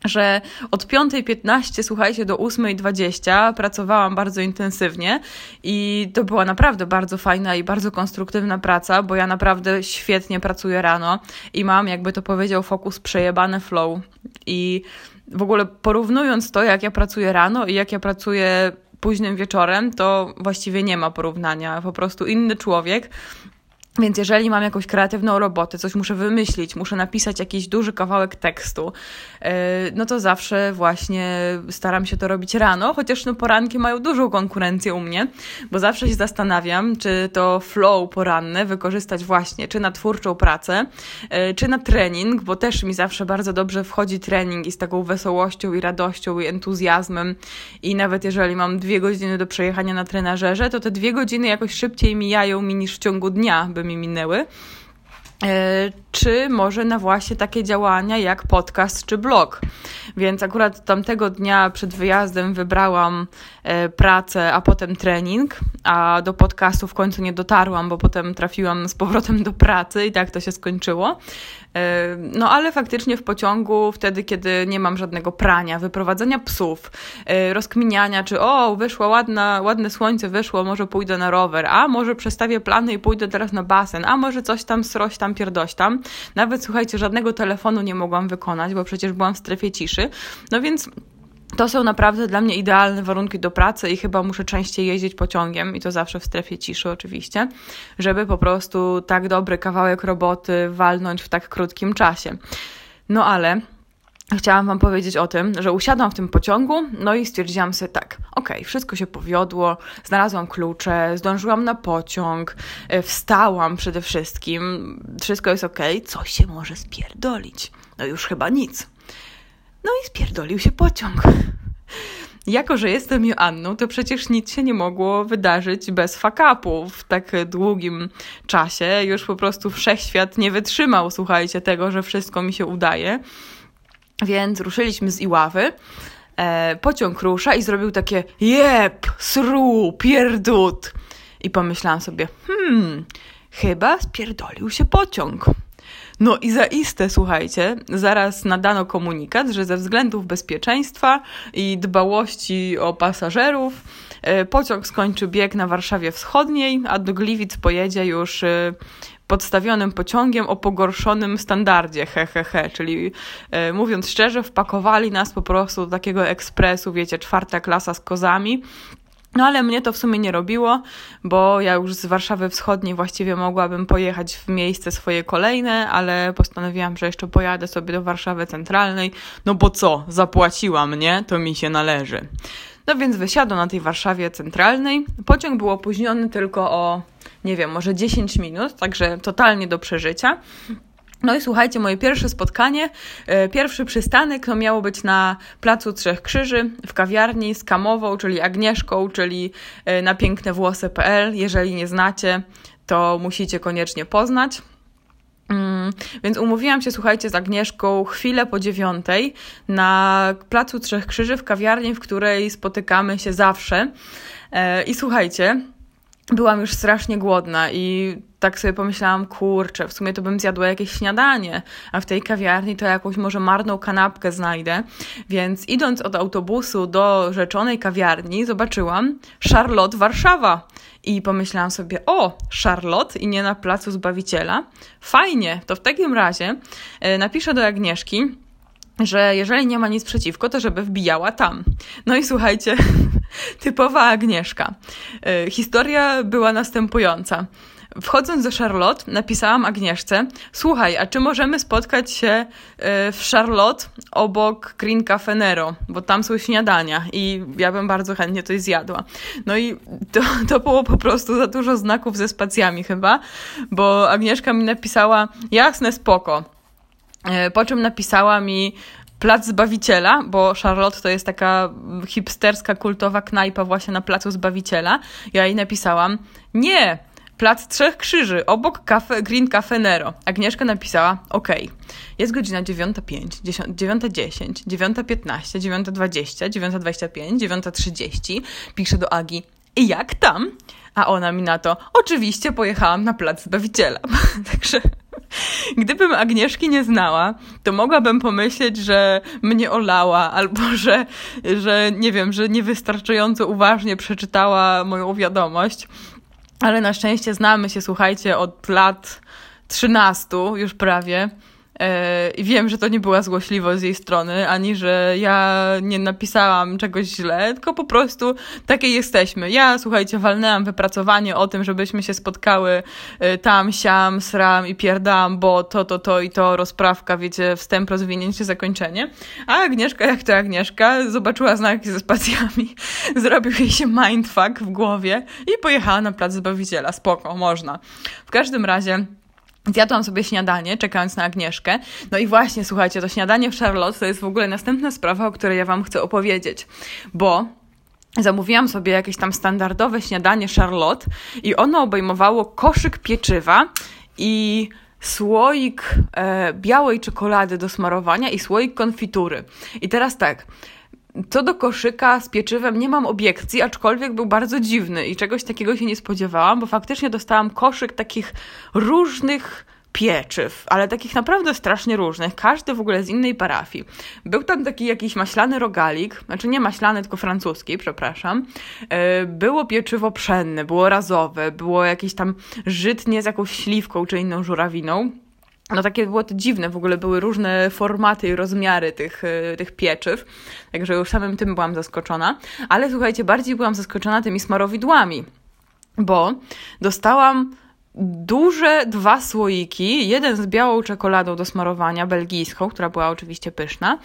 że od 5.15, słuchajcie, do 8.20 pracowałam bardzo intensywnie i to była naprawdę bardzo fajna i bardzo konstruktywna praca, bo ja naprawdę świetnie pracuję rano i mam, jakby to powiedział Fokus, przejebane flow. I w ogóle porównując to, jak ja pracuję rano i jak ja pracuję późnym wieczorem, to właściwie nie ma porównania. Po prostu inny człowiek więc jeżeli mam jakąś kreatywną robotę, coś muszę wymyślić, muszę napisać jakiś duży kawałek tekstu, e, no to zawsze właśnie staram się to robić rano, chociaż no poranki mają dużą konkurencję u mnie, bo zawsze się zastanawiam, czy to flow poranne wykorzystać właśnie, czy na twórczą pracę, e, czy na trening, bo też mi zawsze bardzo dobrze wchodzi trening i z taką wesołością i radością i entuzjazmem. I nawet jeżeli mam dwie godziny do przejechania na trenażerze, to te dwie godziny jakoś szybciej mijają mi niż w ciągu dnia, by mi minęły. E, czy może na właśnie takie działania jak podcast czy blog. Więc akurat tamtego dnia przed wyjazdem wybrałam e, pracę, a potem trening, a do podcastu w końcu nie dotarłam, bo potem trafiłam z powrotem do pracy i tak to się skończyło. E, no ale faktycznie w pociągu, wtedy kiedy nie mam żadnego prania, wyprowadzania psów, rozkminiania, czy o, wyszło ładna, ładne słońce, wyszło, może pójdę na rower, a może przestawię plany i pójdę teraz na basen, a może coś tam sroś tam pierdoś tam, nawet słuchajcie, żadnego telefonu nie mogłam wykonać, bo przecież byłam w strefie ciszy. No więc to są naprawdę dla mnie idealne warunki do pracy i chyba muszę częściej jeździć pociągiem i to zawsze w strefie ciszy oczywiście, żeby po prostu tak dobry kawałek roboty walnąć w tak krótkim czasie. No ale chciałam Wam powiedzieć o tym, że usiadłam w tym pociągu, no i stwierdziłam sobie tak, okej, okay, wszystko się powiodło, znalazłam klucze, zdążyłam na pociąg, e, wstałam przede wszystkim, wszystko jest okej, okay, coś się może spierdolić. No już chyba nic. No i spierdolił się pociąg. Jako, że jestem Joanną, to przecież nic się nie mogło wydarzyć bez fakapu w tak długim czasie. Już po prostu wszechświat nie wytrzymał, słuchajcie, tego, że wszystko mi się udaje. Więc ruszyliśmy z Iławy. E, pociąg rusza i zrobił takie jep, sru, pierdut. I pomyślałam sobie, hmm, chyba spierdolił się pociąg. No i zaiste, słuchajcie, zaraz nadano komunikat, że ze względów bezpieczeństwa i dbałości o pasażerów e, pociąg skończy bieg na Warszawie Wschodniej, a do Gliwic pojedzie już e, podstawionym pociągiem o pogorszonym standardzie, hehehe, he, he. czyli e, mówiąc szczerze, wpakowali nas po prostu do takiego ekspresu, wiecie, czwarta klasa z kozami, no ale mnie to w sumie nie robiło, bo ja już z Warszawy Wschodniej właściwie mogłabym pojechać w miejsce swoje kolejne, ale postanowiłam, że jeszcze pojadę sobie do Warszawy Centralnej, no bo co, zapłaciłam, nie? To mi się należy. No więc wysiadłam na tej Warszawie Centralnej. Pociąg był opóźniony tylko o, nie wiem, może 10 minut, także totalnie do przeżycia. No i słuchajcie, moje pierwsze spotkanie, e, pierwszy przystanek to miało być na Placu Trzech Krzyży w kawiarni z Kamową, czyli Agnieszką, czyli e, na pięknewłosy.pl. Jeżeli nie znacie, to musicie koniecznie poznać. Mm, więc umówiłam się, słuchajcie, z Agnieszką chwilę po dziewiątej na Placu Trzech Krzyży w kawiarni, w której spotykamy się zawsze. E, I słuchajcie, byłam już strasznie głodna i tak sobie pomyślałam, kurczę, w sumie to bym zjadła jakieś śniadanie, a w tej kawiarni to jakąś może marną kanapkę znajdę. Więc idąc od autobusu do rzeczonej kawiarni, zobaczyłam Charlotte Warszawa. I pomyślałam sobie, o, Charlotte i nie na placu Zbawiciela. Fajnie, to w takim razie e, napiszę do Agnieszki, że jeżeli nie ma nic przeciwko, to żeby wbijała tam. No i słuchajcie, typowa Agnieszka. E, historia była następująca. Wchodząc do Charlotte, napisałam Agnieszce: Słuchaj, a czy możemy spotkać się e, w Charlotte obok Green Cafe Nero, bo tam są śniadania i ja bym bardzo chętnie coś zjadła. No i to, to było po prostu za dużo znaków ze spacjami chyba, bo Agnieszka mi napisała: Jasne, spoko. E, po czym napisała mi Plac Zbawiciela, bo Charlotte to jest taka hipsterska, kultowa knajpa właśnie na Placu Zbawiciela. Ja jej napisałam: Nie, Plac Trzech Krzyży, obok kafe, Green Cafe Nero. Agnieszka napisała, ok, jest godzina 9.05, 9.10, 9.15, 9.20, 9.25, 9.30. Piszę do Agi, i jak tam? A ona mi na to, oczywiście pojechałam na Plac Zbawiciela. Także gdybym Agnieszki nie znała, to mogłabym pomyśleć, że mnie olała, albo że, że nie wiem, że niewystarczająco uważnie przeczytała moją wiadomość. Ale na szczęście znamy się, słuchajcie, od lat 13 już prawie. E, I wiem, że to nie była złośliwość z jej strony, ani że ja nie napisałam czegoś źle, tylko po prostu takie jesteśmy. Ja, słuchajcie, walnęłam wypracowanie o tym, żebyśmy się spotkały e, tam, siam, sram i pierdam, bo to, to, to i to, rozprawka, wiecie, wstęp, rozwinięcie, zakończenie. A Agnieszka, jak to Agnieszka, zobaczyła znaki ze spacjami, zrobił jej się mindfuck w głowie i pojechała na plac Zbawiciela. Spoko, można. W każdym razie Zjadłam sobie śniadanie, czekając na Agnieszkę. No i właśnie, słuchajcie, to śniadanie w Charlotte to jest w ogóle następna sprawa, o której ja Wam chcę opowiedzieć. Bo zamówiłam sobie jakieś tam standardowe śniadanie Charlotte i ono obejmowało koszyk pieczywa i słoik e, białej czekolady do smarowania i słoik konfitury. I teraz tak, co do koszyka z pieczywem nie mam obiekcji, aczkolwiek był bardzo dziwny i czegoś takiego się nie spodziewałam, bo faktycznie dostałam koszyk takich różnych pieczyw, ale takich naprawdę strasznie różnych, każdy w ogóle z innej parafii. Był tam taki jakiś maślany rogalik, znaczy nie maślany, tylko francuski, przepraszam. E, było pieczywo pszenne, było razowe, było jakieś tam żytnie z jakąś śliwką czy inną żurawiną. No takie było to dziwne, w ogóle były różne formaty i rozmiary tych, e, tych pieczyw, także już samym tym byłam zaskoczona. Ale słuchajcie, bardziej byłam zaskoczona tymi smarowidłami, bo dostałam duże dwa słoiki, jeden z białą czekoladą do smarowania, belgijską, która była oczywiście pyszna,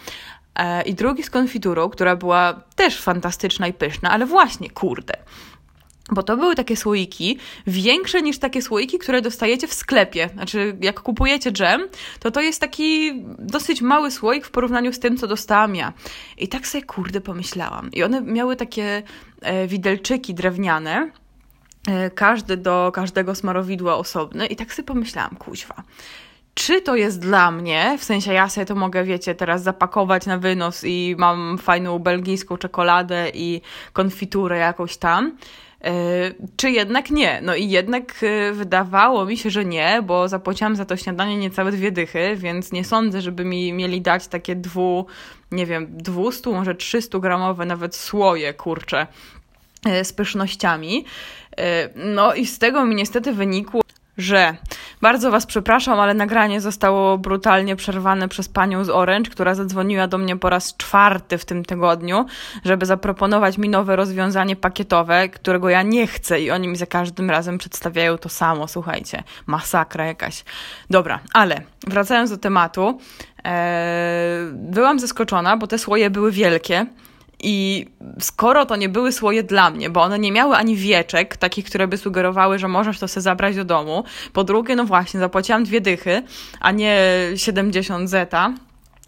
e, i drugi z konfiturą, która była też fantastyczna i pyszna, ale właśnie, kurde, bo to były takie słoiki większe niż takie słoiki, które dostajecie w sklepie. Znaczy, jak kupujecie dżem, to to jest taki dosyć mały słoik w porównaniu z tym, co dostałam ja. I tak sobie, kurde, pomyślałam. I one miały takie e, widelczyki drewniane, e, każdy do każdego smarowidła osobny. I tak sobie pomyślałam, kuźwa czy to jest dla mnie, w sensie ja sobie to mogę, wiecie, teraz zapakować na wynos i mam fajną belgijską czekoladę i konfiturę jakąś tam, czy jednak nie? No i jednak e, wydawało mi się, że nie, bo zapłaciłam za to śniadanie niecałe dwie dychy, więc nie sądzę, żeby mi mieli dać takie dwu, nie wiem, 200, może 300 gramowe nawet słoje, kurcze, e, z pysznościami. No i z tego mi niestety wynikło, że Bardzo Was przepraszam, ale nagranie zostało brutalnie przerwane przez panią z Orange, która zadzwoniła do mnie po raz czwarty w tym tygodniu, żeby zaproponować mi nowe rozwiązanie pakietowe, którego ja nie chcę i oni mi za każdym razem przedstawiają to samo. Słuchajcie, masakra jakaś. Dobra, ale wracając do tematu, ee, byłam zaskoczona, bo te słoje były wielkie. I skoro to nie były słoje dla mnie, bo one nie miały ani wieczek, takich, które by sugerowały, że możesz to sobie zabrać do domu. Po drugie, no właśnie, zapłaciłam dwie dychy, a nie 70 zeta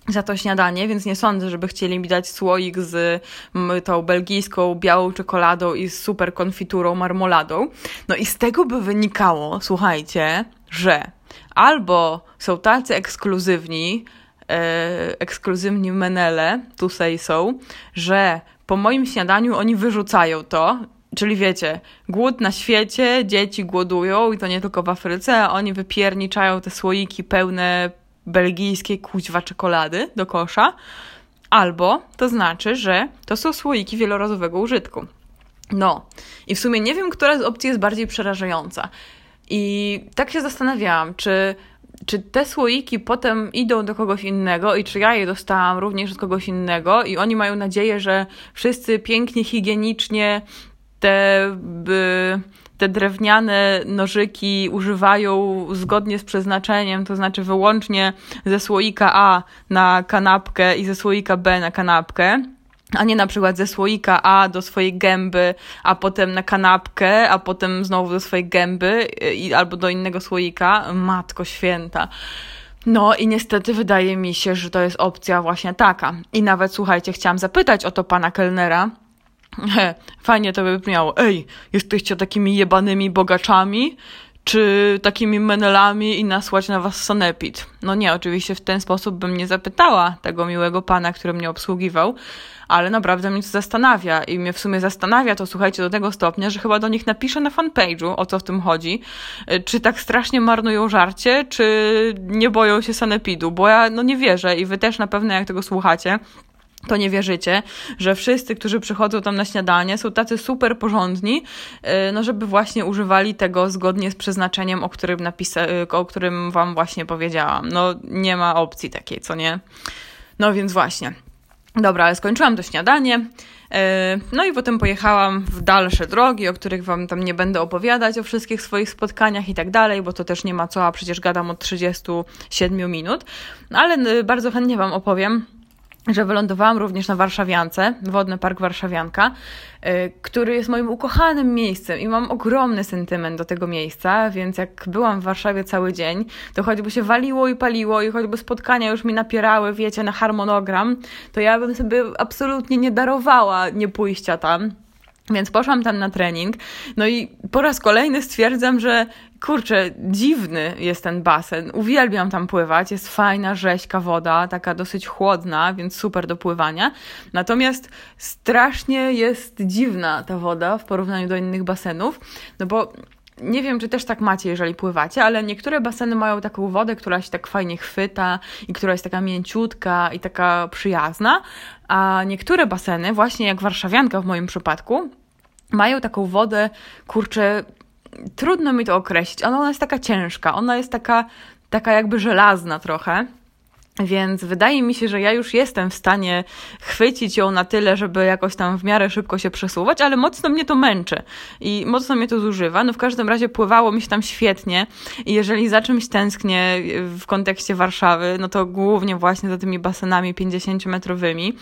za to śniadanie, więc nie sądzę, żeby chcieli mi dać słoik z tą belgijską białą czekoladą i z super konfiturą marmoladą. No i z tego by wynikało, słuchajcie, że albo są tacy ekskluzywni, ekskluzywni menele, tu say są, że po moim śniadaniu oni wyrzucają to, Czyli wiecie, głód na świecie, dzieci głodują i to nie tylko w Afryce, a oni wypierniczają te słoiki pełne belgijskiej kuźwa czekolady do kosza. Albo to znaczy, że to są słoiki wielorazowego użytku. No, i w sumie nie wiem, która z opcji jest bardziej przerażająca. I tak się zastanawiałam, czy czy te słoiki potem idą do kogoś innego i czy ja je dostałam również od kogoś innego i oni mają nadzieję, że wszyscy pięknie, higienicznie te, te drewniane nożyki używają zgodnie z przeznaczeniem, to znaczy wyłącznie ze słoika A na kanapkę i ze słoika B na kanapkę a nie na przykład ze słoika A do swojej gęby, a potem na kanapkę, a potem znowu do swojej gęby i, albo do innego słoika. Matko święta. No i niestety wydaje mi się, że to jest opcja właśnie taka. I nawet słuchajcie, chciałam zapytać o to pana kelnera. He, fajnie to by brzmiało. Ej, jesteście takimi jebanymi bogaczami? Czy takimi menelami i nasłać na was sanepid. No nie, oczywiście w ten sposób bym nie zapytała tego miłego pana, który mnie obsługiwał, ale naprawdę mnie to zastanawia i mnie w sumie zastanawia to, słuchajcie, do tego stopnia, że chyba do nich napiszę na fanpage'u, o co w tym chodzi, y, czy tak strasznie marnują żarcie, czy nie boją się sanepidu, bo ja no nie wierzę i wy też na pewno jak tego słuchacie, to nie wierzycie, że wszyscy, którzy przychodzą tam na śniadanie, są tacy super porządni, y, no żeby właśnie używali tego zgodnie z przeznaczeniem, o którym, napisa- y, o którym wam właśnie powiedziałam. No nie ma opcji takiej, co nie? No więc właśnie. Dobra, ale skończyłam to śniadanie. Y, no i potem pojechałam w dalsze drogi, o których Wam tam nie będę opowiadać, o wszystkich swoich spotkaniach i tak dalej, bo to też nie ma co, a przecież gadam od 37 minut. Ale bardzo chętnie Wam opowiem że wylądowałam również na Warszawiance, Wodny Park Warszawianka, y, który jest moim ukochanym miejscem i mam ogromny sentyment do tego miejsca, więc jak byłam w Warszawie cały dzień, to choćby się waliło i paliło i choćby spotkania już mi napierały, wiecie, na harmonogram, to ja bym sobie absolutnie nie darowała nie pójścia tam. Więc poszłam tam na trening, no i po raz kolejny stwierdzam, że kurczę, dziwny jest ten basen. Uwielbiam tam pływać, jest fajna, rzeźka woda, taka dosyć chłodna, więc super do pływania. Natomiast strasznie jest dziwna ta woda w porównaniu do innych basenów, no bo nie wiem, czy też tak macie, jeżeli pływacie, ale niektóre baseny mają taką wodę, która się tak fajnie chwyta i która jest taka mięciutka i taka przyjazna, a niektóre baseny, właśnie jak warszawianka w moim przypadku, mają taką wodę, kurczę, trudno mi to określić, ona jest taka ciężka, ona jest taka, taka jakby żelazna trochę. Więc wydaje mi się, że ja już jestem w stanie chwycić ją na tyle, żeby jakoś tam w miarę szybko się przesuwać, ale mocno mnie to męczy i mocno mnie to zużywa. No w każdym razie pływało mi się tam świetnie i jeżeli za czymś tęsknię w kontekście Warszawy, no to głównie właśnie za tymi basenami 50-metrowymi.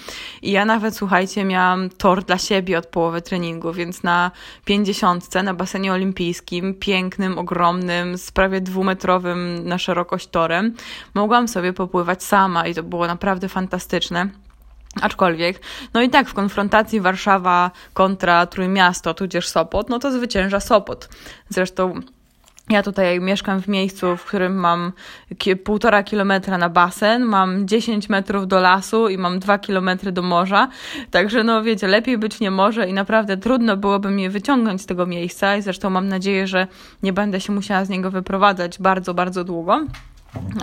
I ja nawet, słuchajcie, miałam tor dla siebie od połowy treningu, więc na 50 na basenie olimpijskim, pięknym, ogromnym, z prawie dwumetrowym na szerokość torem, mogłam sobie popływać sama i to było naprawdę fantastyczne. Aczkolwiek, no i tak w konfrontacji Warszawa kontra Trójmiasto, tudzież Sopot, no to zwycięża Sopot. Zresztą ja tutaj mieszkam w miejscu, w którym mam półtora kilometra na basen, mam 10 metrów do lasu i mam 2 kilometry do morza. Także no wiecie, lepiej być nie może i naprawdę trudno byłoby mnie wyciągnąć z tego miejsca i zresztą mam nadzieję, że nie będę się musiała z niego wyprowadzać bardzo, bardzo długo.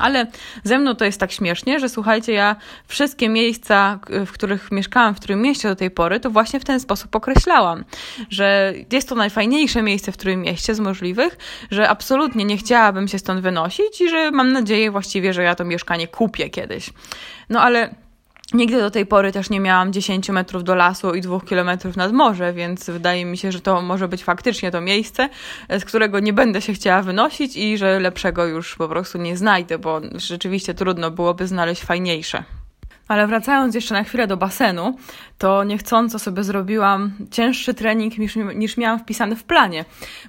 Ale ze mną to jest tak śmiesznie, że słuchajcie, ja wszystkie miejsca, w których mieszkałam, w którym mieście do tej pory, to właśnie w ten sposób określałam, że jest to najfajniejsze miejsce w którym mieście z możliwych, że absolutnie nie chciałabym się stąd wynosić i że mam nadzieję właściwie, że ja to mieszkanie kupię kiedyś. No ale Nigdy do tej pory też nie miałam 10 metrów do lasu i 2 kilometrów nad morze, więc wydaje mi się, że to może być faktycznie to miejsce, z którego nie będę się chciała wynosić i że lepszego już po prostu nie znajdę, bo rzeczywiście trudno byłoby znaleźć fajniejsze. Ale wracając jeszcze na chwilę do basenu, to niechcąco sobie zrobiłam cięższy trening niż, niż miałam wpisane w planie,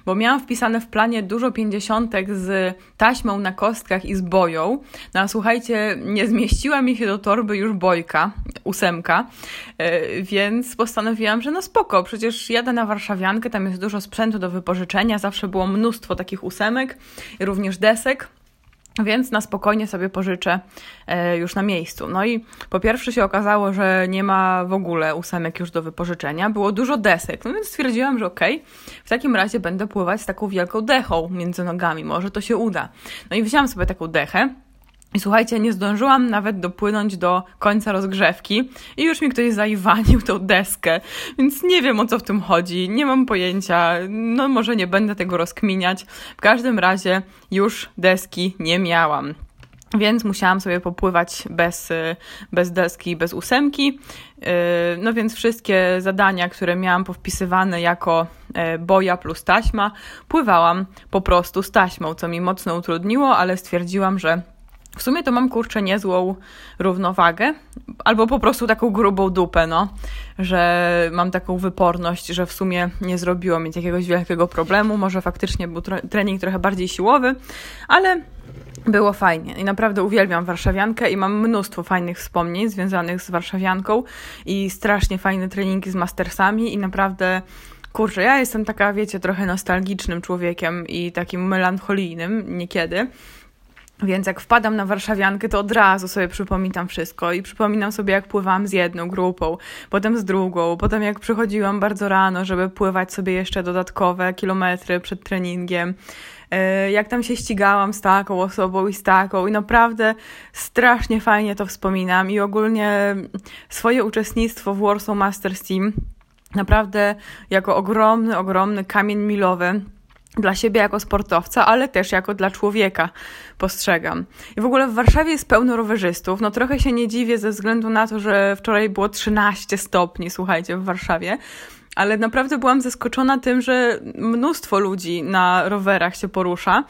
bo miałam wpisane w planie dużo pięćdziesiątek z taśmą na kostkach i z boją. No a słuchajcie, nie zmieściła mi się do torby już bojka, ósemka, yy, więc postanowiłam, że no spoko, przecież jadę na warszawiankę, tam jest dużo sprzętu do wypożyczenia, zawsze było mnóstwo takich ósemek, również desek. Więc na spokojnie sobie pożyczę e, już na miejscu. No i po pierwsze się okazało, że nie ma w ogóle ósemek już do wypożyczenia. Było dużo desek, no więc stwierdziłam, że okej, okay, w takim razie będę pływać z taką wielką dechą między nogami, może to się uda. No i wzięłam sobie taką dechę. I słuchajcie, nie zdążyłam nawet dopłynąć do końca rozgrzewki i już mi ktoś zaiwanił tą deskę, więc nie wiem o co w tym chodzi, nie mam pojęcia, no może nie będę tego rozkminiać. W każdym razie już deski nie miałam. Więc musiałam sobie popływać bez, bez deski, bez ósemki. No więc wszystkie zadania, które miałam powpisywane jako e, boja plus taśma, pływałam po prostu z taśmą, co mi mocno utrudniło, ale stwierdziłam, że w sumie to mam kurczę niezłą równowagę, albo po prostu taką grubą dupę, no, że mam taką wyporność, że w sumie nie zrobiło mi jakiegoś wielkiego problemu. Może faktycznie był trening trochę bardziej siłowy, ale było fajnie i naprawdę uwielbiam warszawiankę i mam mnóstwo fajnych wspomnień związanych z warszawianką i strasznie fajne treningi z mastersami i naprawdę kurczę, ja jestem taka, wiecie, trochę nostalgicznym człowiekiem i takim melancholijnym niekiedy. Więc jak wpadam na warszawiankę, to od razu sobie przypominam wszystko i przypominam sobie, jak pływałam z jedną grupą, potem z drugą, potem jak przychodziłam bardzo rano, żeby pływać sobie jeszcze dodatkowe kilometry przed treningiem, e, jak tam się ścigałam z taką osobą i z taką i naprawdę strasznie fajnie to wspominam i ogólnie swoje uczestnictwo w Warsaw Masters Team naprawdę jako ogromny, ogromny kamień milowy dla siebie jako sportowca, ale też jako dla człowieka postrzegam. I w ogóle w Warszawie jest pełno rowerzystów. No trochę się nie dziwię ze względu na to, że wczoraj było 13 stopni, słuchajcie, w Warszawie. Ale naprawdę byłam zaskoczona tym, że mnóstwo ludzi na rowerach się porusza.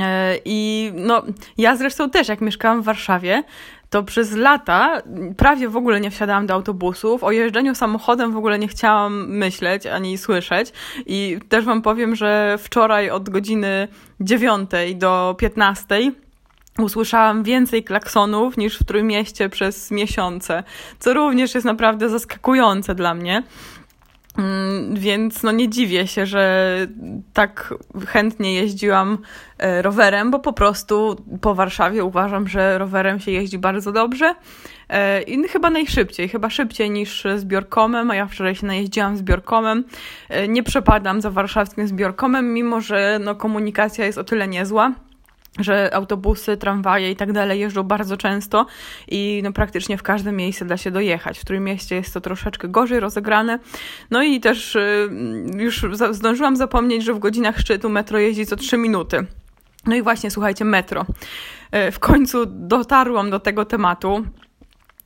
E, I no, ja zresztą też, jak mieszkałam w Warszawie, to przez lata prawie w ogóle nie wsiadałam do autobusów. O jeżdżeniu samochodem w ogóle nie chciałam myśleć ani słyszeć. I też Wam powiem, że wczoraj od godziny 9 do 15 usłyszałam więcej klaksonów niż w Trójmieście przez miesiące, co również jest naprawdę zaskakujące dla mnie. Mm, więc no nie dziwię się, że tak chętnie jeździłam e, rowerem, bo po prostu po Warszawie uważam, że rowerem się jeździ bardzo dobrze e, i chyba najszybciej, chyba szybciej niż zbiorkomem, a ja wczoraj się najeździłam zbiorkomem. E, nie przepadam za warszawskim zbiorkomem, mimo że no, komunikacja jest o tyle niezła że autobusy, tramwaje i tak dalej jeżdżą bardzo często i no, praktycznie w każdym miejscu da się dojechać. W którym mieście jest to troszeczkę gorzej rozegrane. No i też y, już zdążyłam zapomnieć, że w godzinach szczytu metro jeździ co 3 minuty. No i właśnie, słuchajcie, metro. Y, w końcu dotarłam do tego tematu.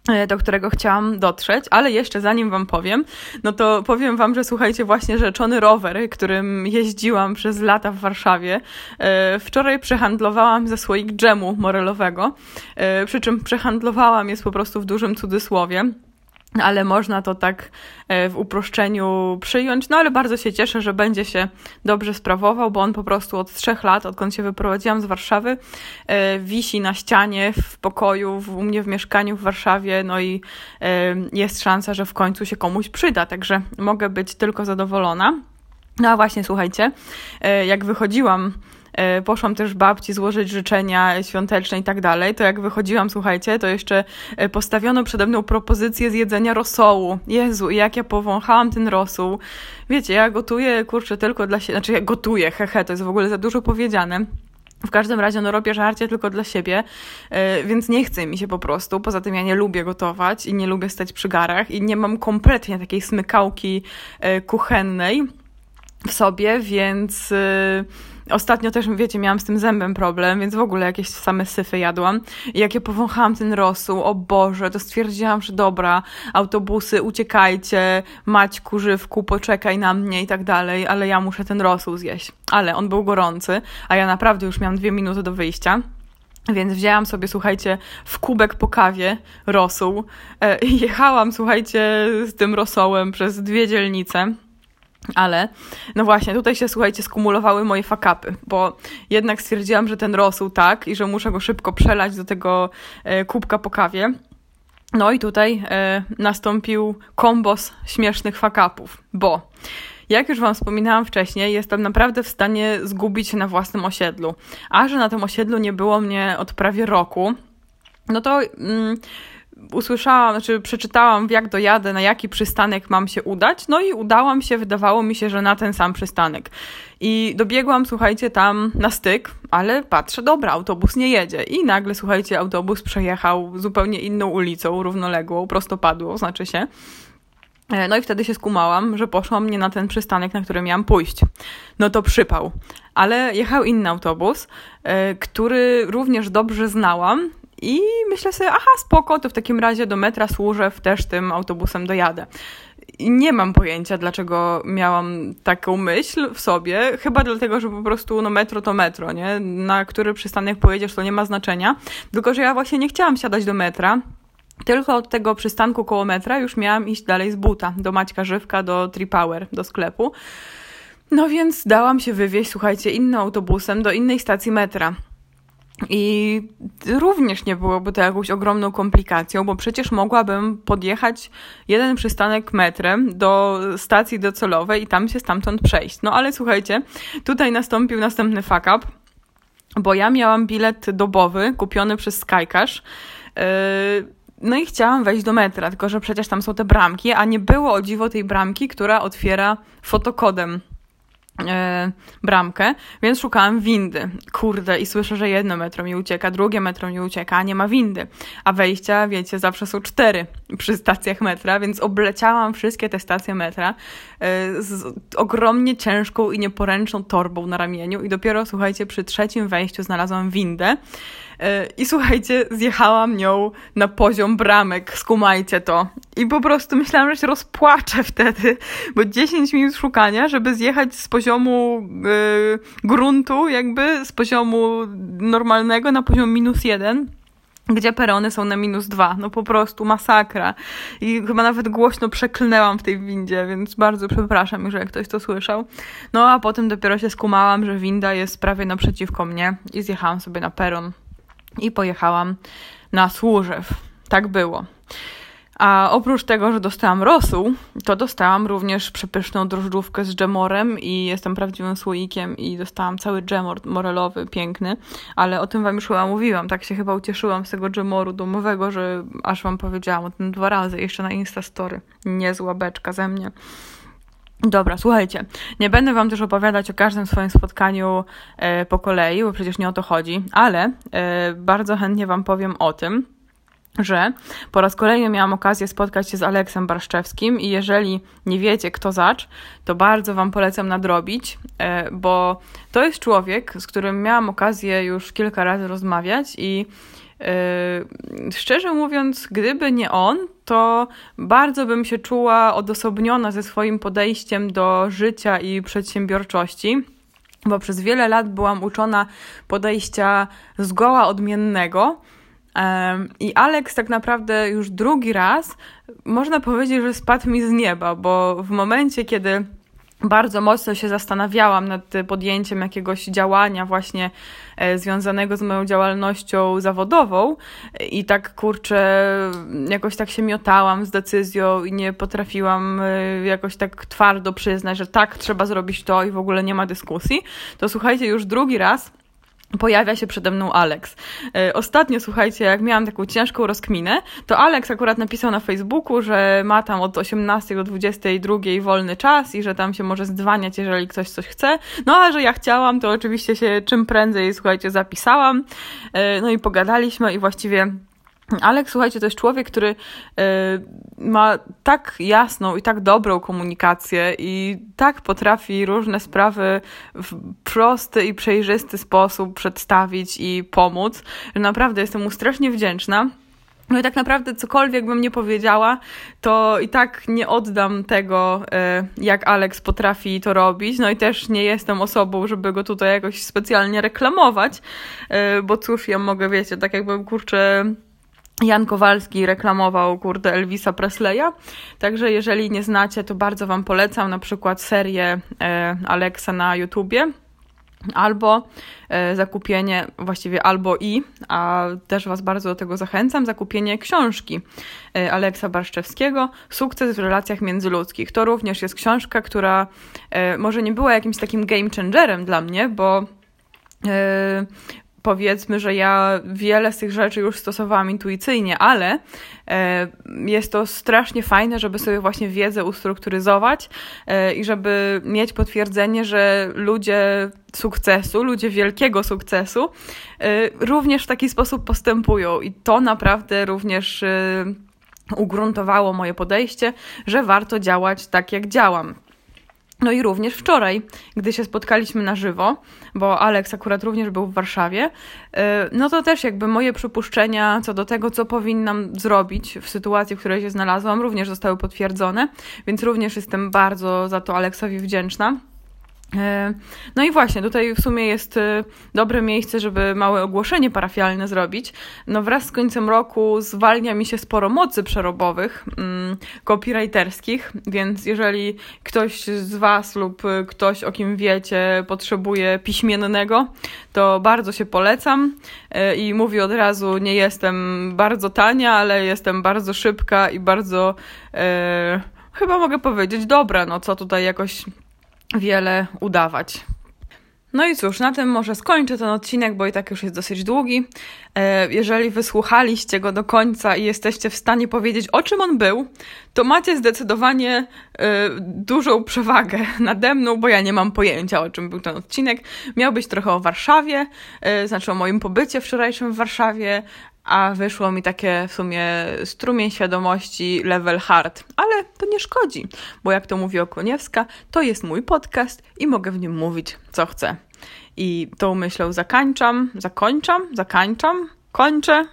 E, do którego chciałam dotrzeć, ale jeszcze zanim Wam powiem, no to powiem Wam, że słuchajcie, właśnie rzeczony rower, którym jeździłam przez lata w Warszawie, e, wczoraj przehandlowałam ze słoik dżemu morelowego, e, przy czym przehandlowałam jest po prostu w dużym cudzysłowie ale można to tak e, w uproszczeniu przyjąć. No ale bardzo się cieszę, że będzie się dobrze sprawował, bo on po prostu od trzech lat, odkąd się wyprowadziłam z Warszawy, e, wisi na ścianie w pokoju, u mnie w mieszkaniu w Warszawie, no i e, jest szansa, że w końcu się komuś przyda, także mogę być tylko zadowolona. No a właśnie, słuchajcie, jak wychodziłam poszłam też babci złożyć życzenia świąteczne i tak dalej, to jak wychodziłam, słuchajcie, to jeszcze e, postawiono przede mną propozycję zjedzenia rosołu. Jezu, jak ja powąchałam ten rosół. Wiecie, ja gotuję, kurczę, tylko dla siebie, znaczy ja gotuję, hehe, to jest w ogóle za dużo powiedziane W każdym razie no robię żarcie tylko dla siebie, yy, więc nie chce mi się po prostu. Poza tym ja nie lubię gotować i nie lubię stać przy garach i nie mam kompletnie takiej smykałki kuchennej w sobie, więc Ostatnio też, wiecie, miałam z tym zębem problem, więc w ogóle jakieś same syfy jadłam. I jak ja powąchałam ten rosół, o Boże, to stwierdziłam, że dobra, autobusy, uciekajcie, Maćku, Żywku, poczekaj na mnie i tak dalej, ale ja muszę ten rosół zjeść. Ale on był gorący, a ja naprawdę już miałam dwie minuty do wyjścia. Więc wzięłam sobie, słuchajcie, w kubek po kawie rosół e, jechałam, słuchajcie, z tym rosołem przez dwie dzielnice. Ale, no właśnie, tutaj się, słuchajcie, skumulowały moje fakapy, bo jednak stwierdziłam, że ten rosół tak i że muszę go szybko przelać do tego e, kubka po kawie. No i tutaj e, nastąpił kombos śmiesznych fakapów, bo jak już Wam wspominałam wcześniej, jestem naprawdę w stanie zgubić się na własnym osiedlu. A że na tym osiedlu nie było mnie od prawie roku, no to mm, usłyszałam, znaczy przeczytałam, jak dojadę, na jaki przystanek mam się udać. No i udałam się, wydawało mi się, że na ten sam przystanek. I dobiegłam, słuchajcie, tam na styk, ale patrzę, dobra, autobus nie jedzie. I nagle, słuchajcie, autobus przejechał zupełnie inną ulicą, równoległą, prostopadłą, znaczy się. E, no i wtedy się skumałam, że poszłam nie na ten przystanek, na który miałam pójść. No to przypał. Ale jechał inny autobus, e, który również dobrze znałam i myślę sobie, aha, spoko, to w takim razie do metra Służew też tym autobusem dojadę. I nie mam pojęcia, dlaczego miałam taką myśl w sobie. Chyba dlatego, że po prostu no metro to metro, nie? Na który przystanek pojedziesz, to nie ma znaczenia. Tylko, że ja właśnie nie chciałam siadać do metra. Tylko od tego przystanku koło metra już miałam iść dalej z buta do Maćka Żywka, do Tripower, do sklepu. No więc dałam się wywieźć, słuchajcie, innym autobusem do innej stacji metra. I również nie byłoby to jakąś ogromną komplikacją, bo przecież mogłabym podjechać jeden przystanek metrem do stacji docelowej i tam się stamtąd przejść. No ale słuchajcie, tutaj nastąpił następny fuck up, bo ja miałam bilet dobowy kupiony przez Skycash. Yy, no i chciałam wejść do metra, tylko że przecież tam są te bramki, a nie było o dziwo tej bramki, która otwiera fotokodem bramkę, więc szukałam windy. Kurde, i słyszę, że jedno metro mi ucieka, drugie metro mi ucieka, a nie ma windy. A wejścia, wiecie, zawsze są cztery przy stacjach metra, więc obleciałam wszystkie te stacje metra e, z ogromnie ciężką i nieporęczną torbą na ramieniu i dopiero, słuchajcie, przy trzecim wejściu znalazłam windę. E, I słuchajcie, zjechałam nią na poziom bramek, skumajcie to. I po prostu myślałam, że się rozpłaczę wtedy, bo 10 minut szukania, żeby zjechać z poziomu yy, gruntu, jakby z poziomu normalnego na poziom minus jeden gdzie perony są na minus dwa. No po prostu masakra. I chyba nawet głośno przeklnęłam w tej windzie, więc bardzo przepraszam, jeżeli ktoś to słyszał. No a potem dopiero się skumałam, że winda jest prawie naprzeciwko mnie i zjechałam sobie na peron i pojechałam na Służew. Tak było. A oprócz tego, że dostałam rosół, to dostałam również przepyszną drożdżówkę z dżemorem i jestem prawdziwym słoikiem i dostałam cały dżemor morelowy, piękny, ale o tym wam już chyba mówiłam, tak się chyba ucieszyłam z tego dżemoru domowego, że aż wam powiedziałam o tym dwa razy, jeszcze na Instastory. Niezła beczka ze mnie. Dobra, słuchajcie, nie będę Wam też opowiadać o każdym swoim spotkaniu e, po kolei, bo przecież nie o to chodzi, ale e, bardzo chętnie Wam powiem o tym, że po raz kolejny miałam okazję spotkać się z Aleksem Barszczewskim i jeżeli nie wiecie kto zacz, to bardzo Wam polecam nadrobić, e, bo to jest człowiek, z którym miałam okazję już kilka razy rozmawiać i Yy, szczerze mówiąc, gdyby nie on, to bardzo bym się czuła odosobniona ze swoim podejściem do życia i przedsiębiorczości, bo przez wiele lat byłam uczona podejścia zgoła odmiennego. I Alex tak naprawdę już drugi raz można powiedzieć, że spadł mi z nieba, bo w momencie, kiedy bardzo mocno się zastanawiałam nad podjęciem jakiegoś działania właśnie e, związanego z moją działalnością zawodową. I tak kurczę, jakoś tak się miotałam z decyzją i nie potrafiłam e, jakoś tak twardo przyznać, że tak, trzeba zrobić to i w ogóle nie ma dyskusji, to słuchajcie, już drugi raz pojawia się przede mną Alex. E, ostatnio, słuchajcie, jak miałam taką ciężką rozkminę, to Alex akurat napisał na Facebooku, że ma tam od 18 do 22 wolny czas i że tam się może zdzwaniać, jeżeli ktoś coś chce. No a że ja chciałam, to oczywiście się czym prędzej, słuchajcie, zapisałam. E, no i pogadaliśmy i właściwie Alek, słuchajcie, to jest człowiek, który y, ma tak jasną i tak dobrą komunikację i tak potrafi różne sprawy w prosty i przejrzysty sposób przedstawić i pomóc, że naprawdę jestem mu strasznie wdzięczna. No i tak naprawdę cokolwiek bym nie powiedziała, to i tak nie oddam tego, y, jak Alex potrafi to robić. No i też nie jestem osobą, żeby go tutaj jakoś specjalnie reklamować, y, bo cóż, ja mogę, wiecie, tak jakbym kurczę Jan Kowalski reklamował, kurde, Elvisa Presleya. Także jeżeli nie znacie, to bardzo Wam polecam na przykład serię e, Alexa na YouTubie. Albo e, zakupienie, właściwie albo i, a też Was bardzo do tego zachęcam, zakupienie książki e, Aleksa Barszczewskiego Sukces w relacjach międzyludzkich. To również jest książka, która e, może nie była jakimś takim game changerem dla mnie, bo e, powiedzmy, że ja wiele z tych rzeczy już stosowałam intuicyjnie, ale e, jest to strasznie fajne, żeby sobie właśnie wiedzę ustrukturyzować e, i żeby mieć potwierdzenie, że ludzie sukcesu, ludzie wielkiego sukcesu e, również w taki sposób postępują i to naprawdę również ugruntowało moje podejście, że warto działać tak, jak działam. No i również wczoraj, gdy się spotkaliśmy na żywo, bo Alex akurat również był w Warszawie, y, no to też jakby moje przypuszczenia co do tego, co powinnam zrobić w sytuacji, w której się znalazłam, również zostały potwierdzone, więc również jestem bardzo za to Aleksowi wdzięczna. E, no i właśnie, tutaj w sumie jest e, dobre miejsce, żeby małe ogłoszenie parafialne zrobić. No wraz z końcem roku zwalnia mi się sporo mocy przerobowych, mm, copywriterskich, więc jeżeli ktoś z Was lub ktoś, o kim wiecie, potrzebuje piśmiennego, to bardzo się polecam e, i mówię od razu, nie jestem bardzo tania, ale jestem bardzo szybka i bardzo, e, chyba mogę powiedzieć, dobra, no co tutaj jakoś wiele udawać. No i cóż, na tym może skończę ten odcinek, bo i tak już jest dosyć długi. E, jeżeli wysłuchaliście go do końca i jesteście w stanie powiedzieć, o czym on był, to macie zdecydowanie e, dużą przewagę nade mną, bo ja nie mam pojęcia, o czym był ten odcinek. Miał być trochę o Warszawie, e, znaczy o moim pobycie wczorajszym w Warszawie, a wyszło mi takie w sumie strumień świadomości level hard, ale to nie szkodzi, bo jak to mówi Okoniewska, to jest mój podcast i mogę w nim mówić co chcę. I tą myślą zakończam, zakończam, zakańczam, kończę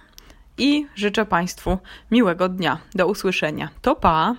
i życzę Państwu miłego dnia. Do usłyszenia. To pa!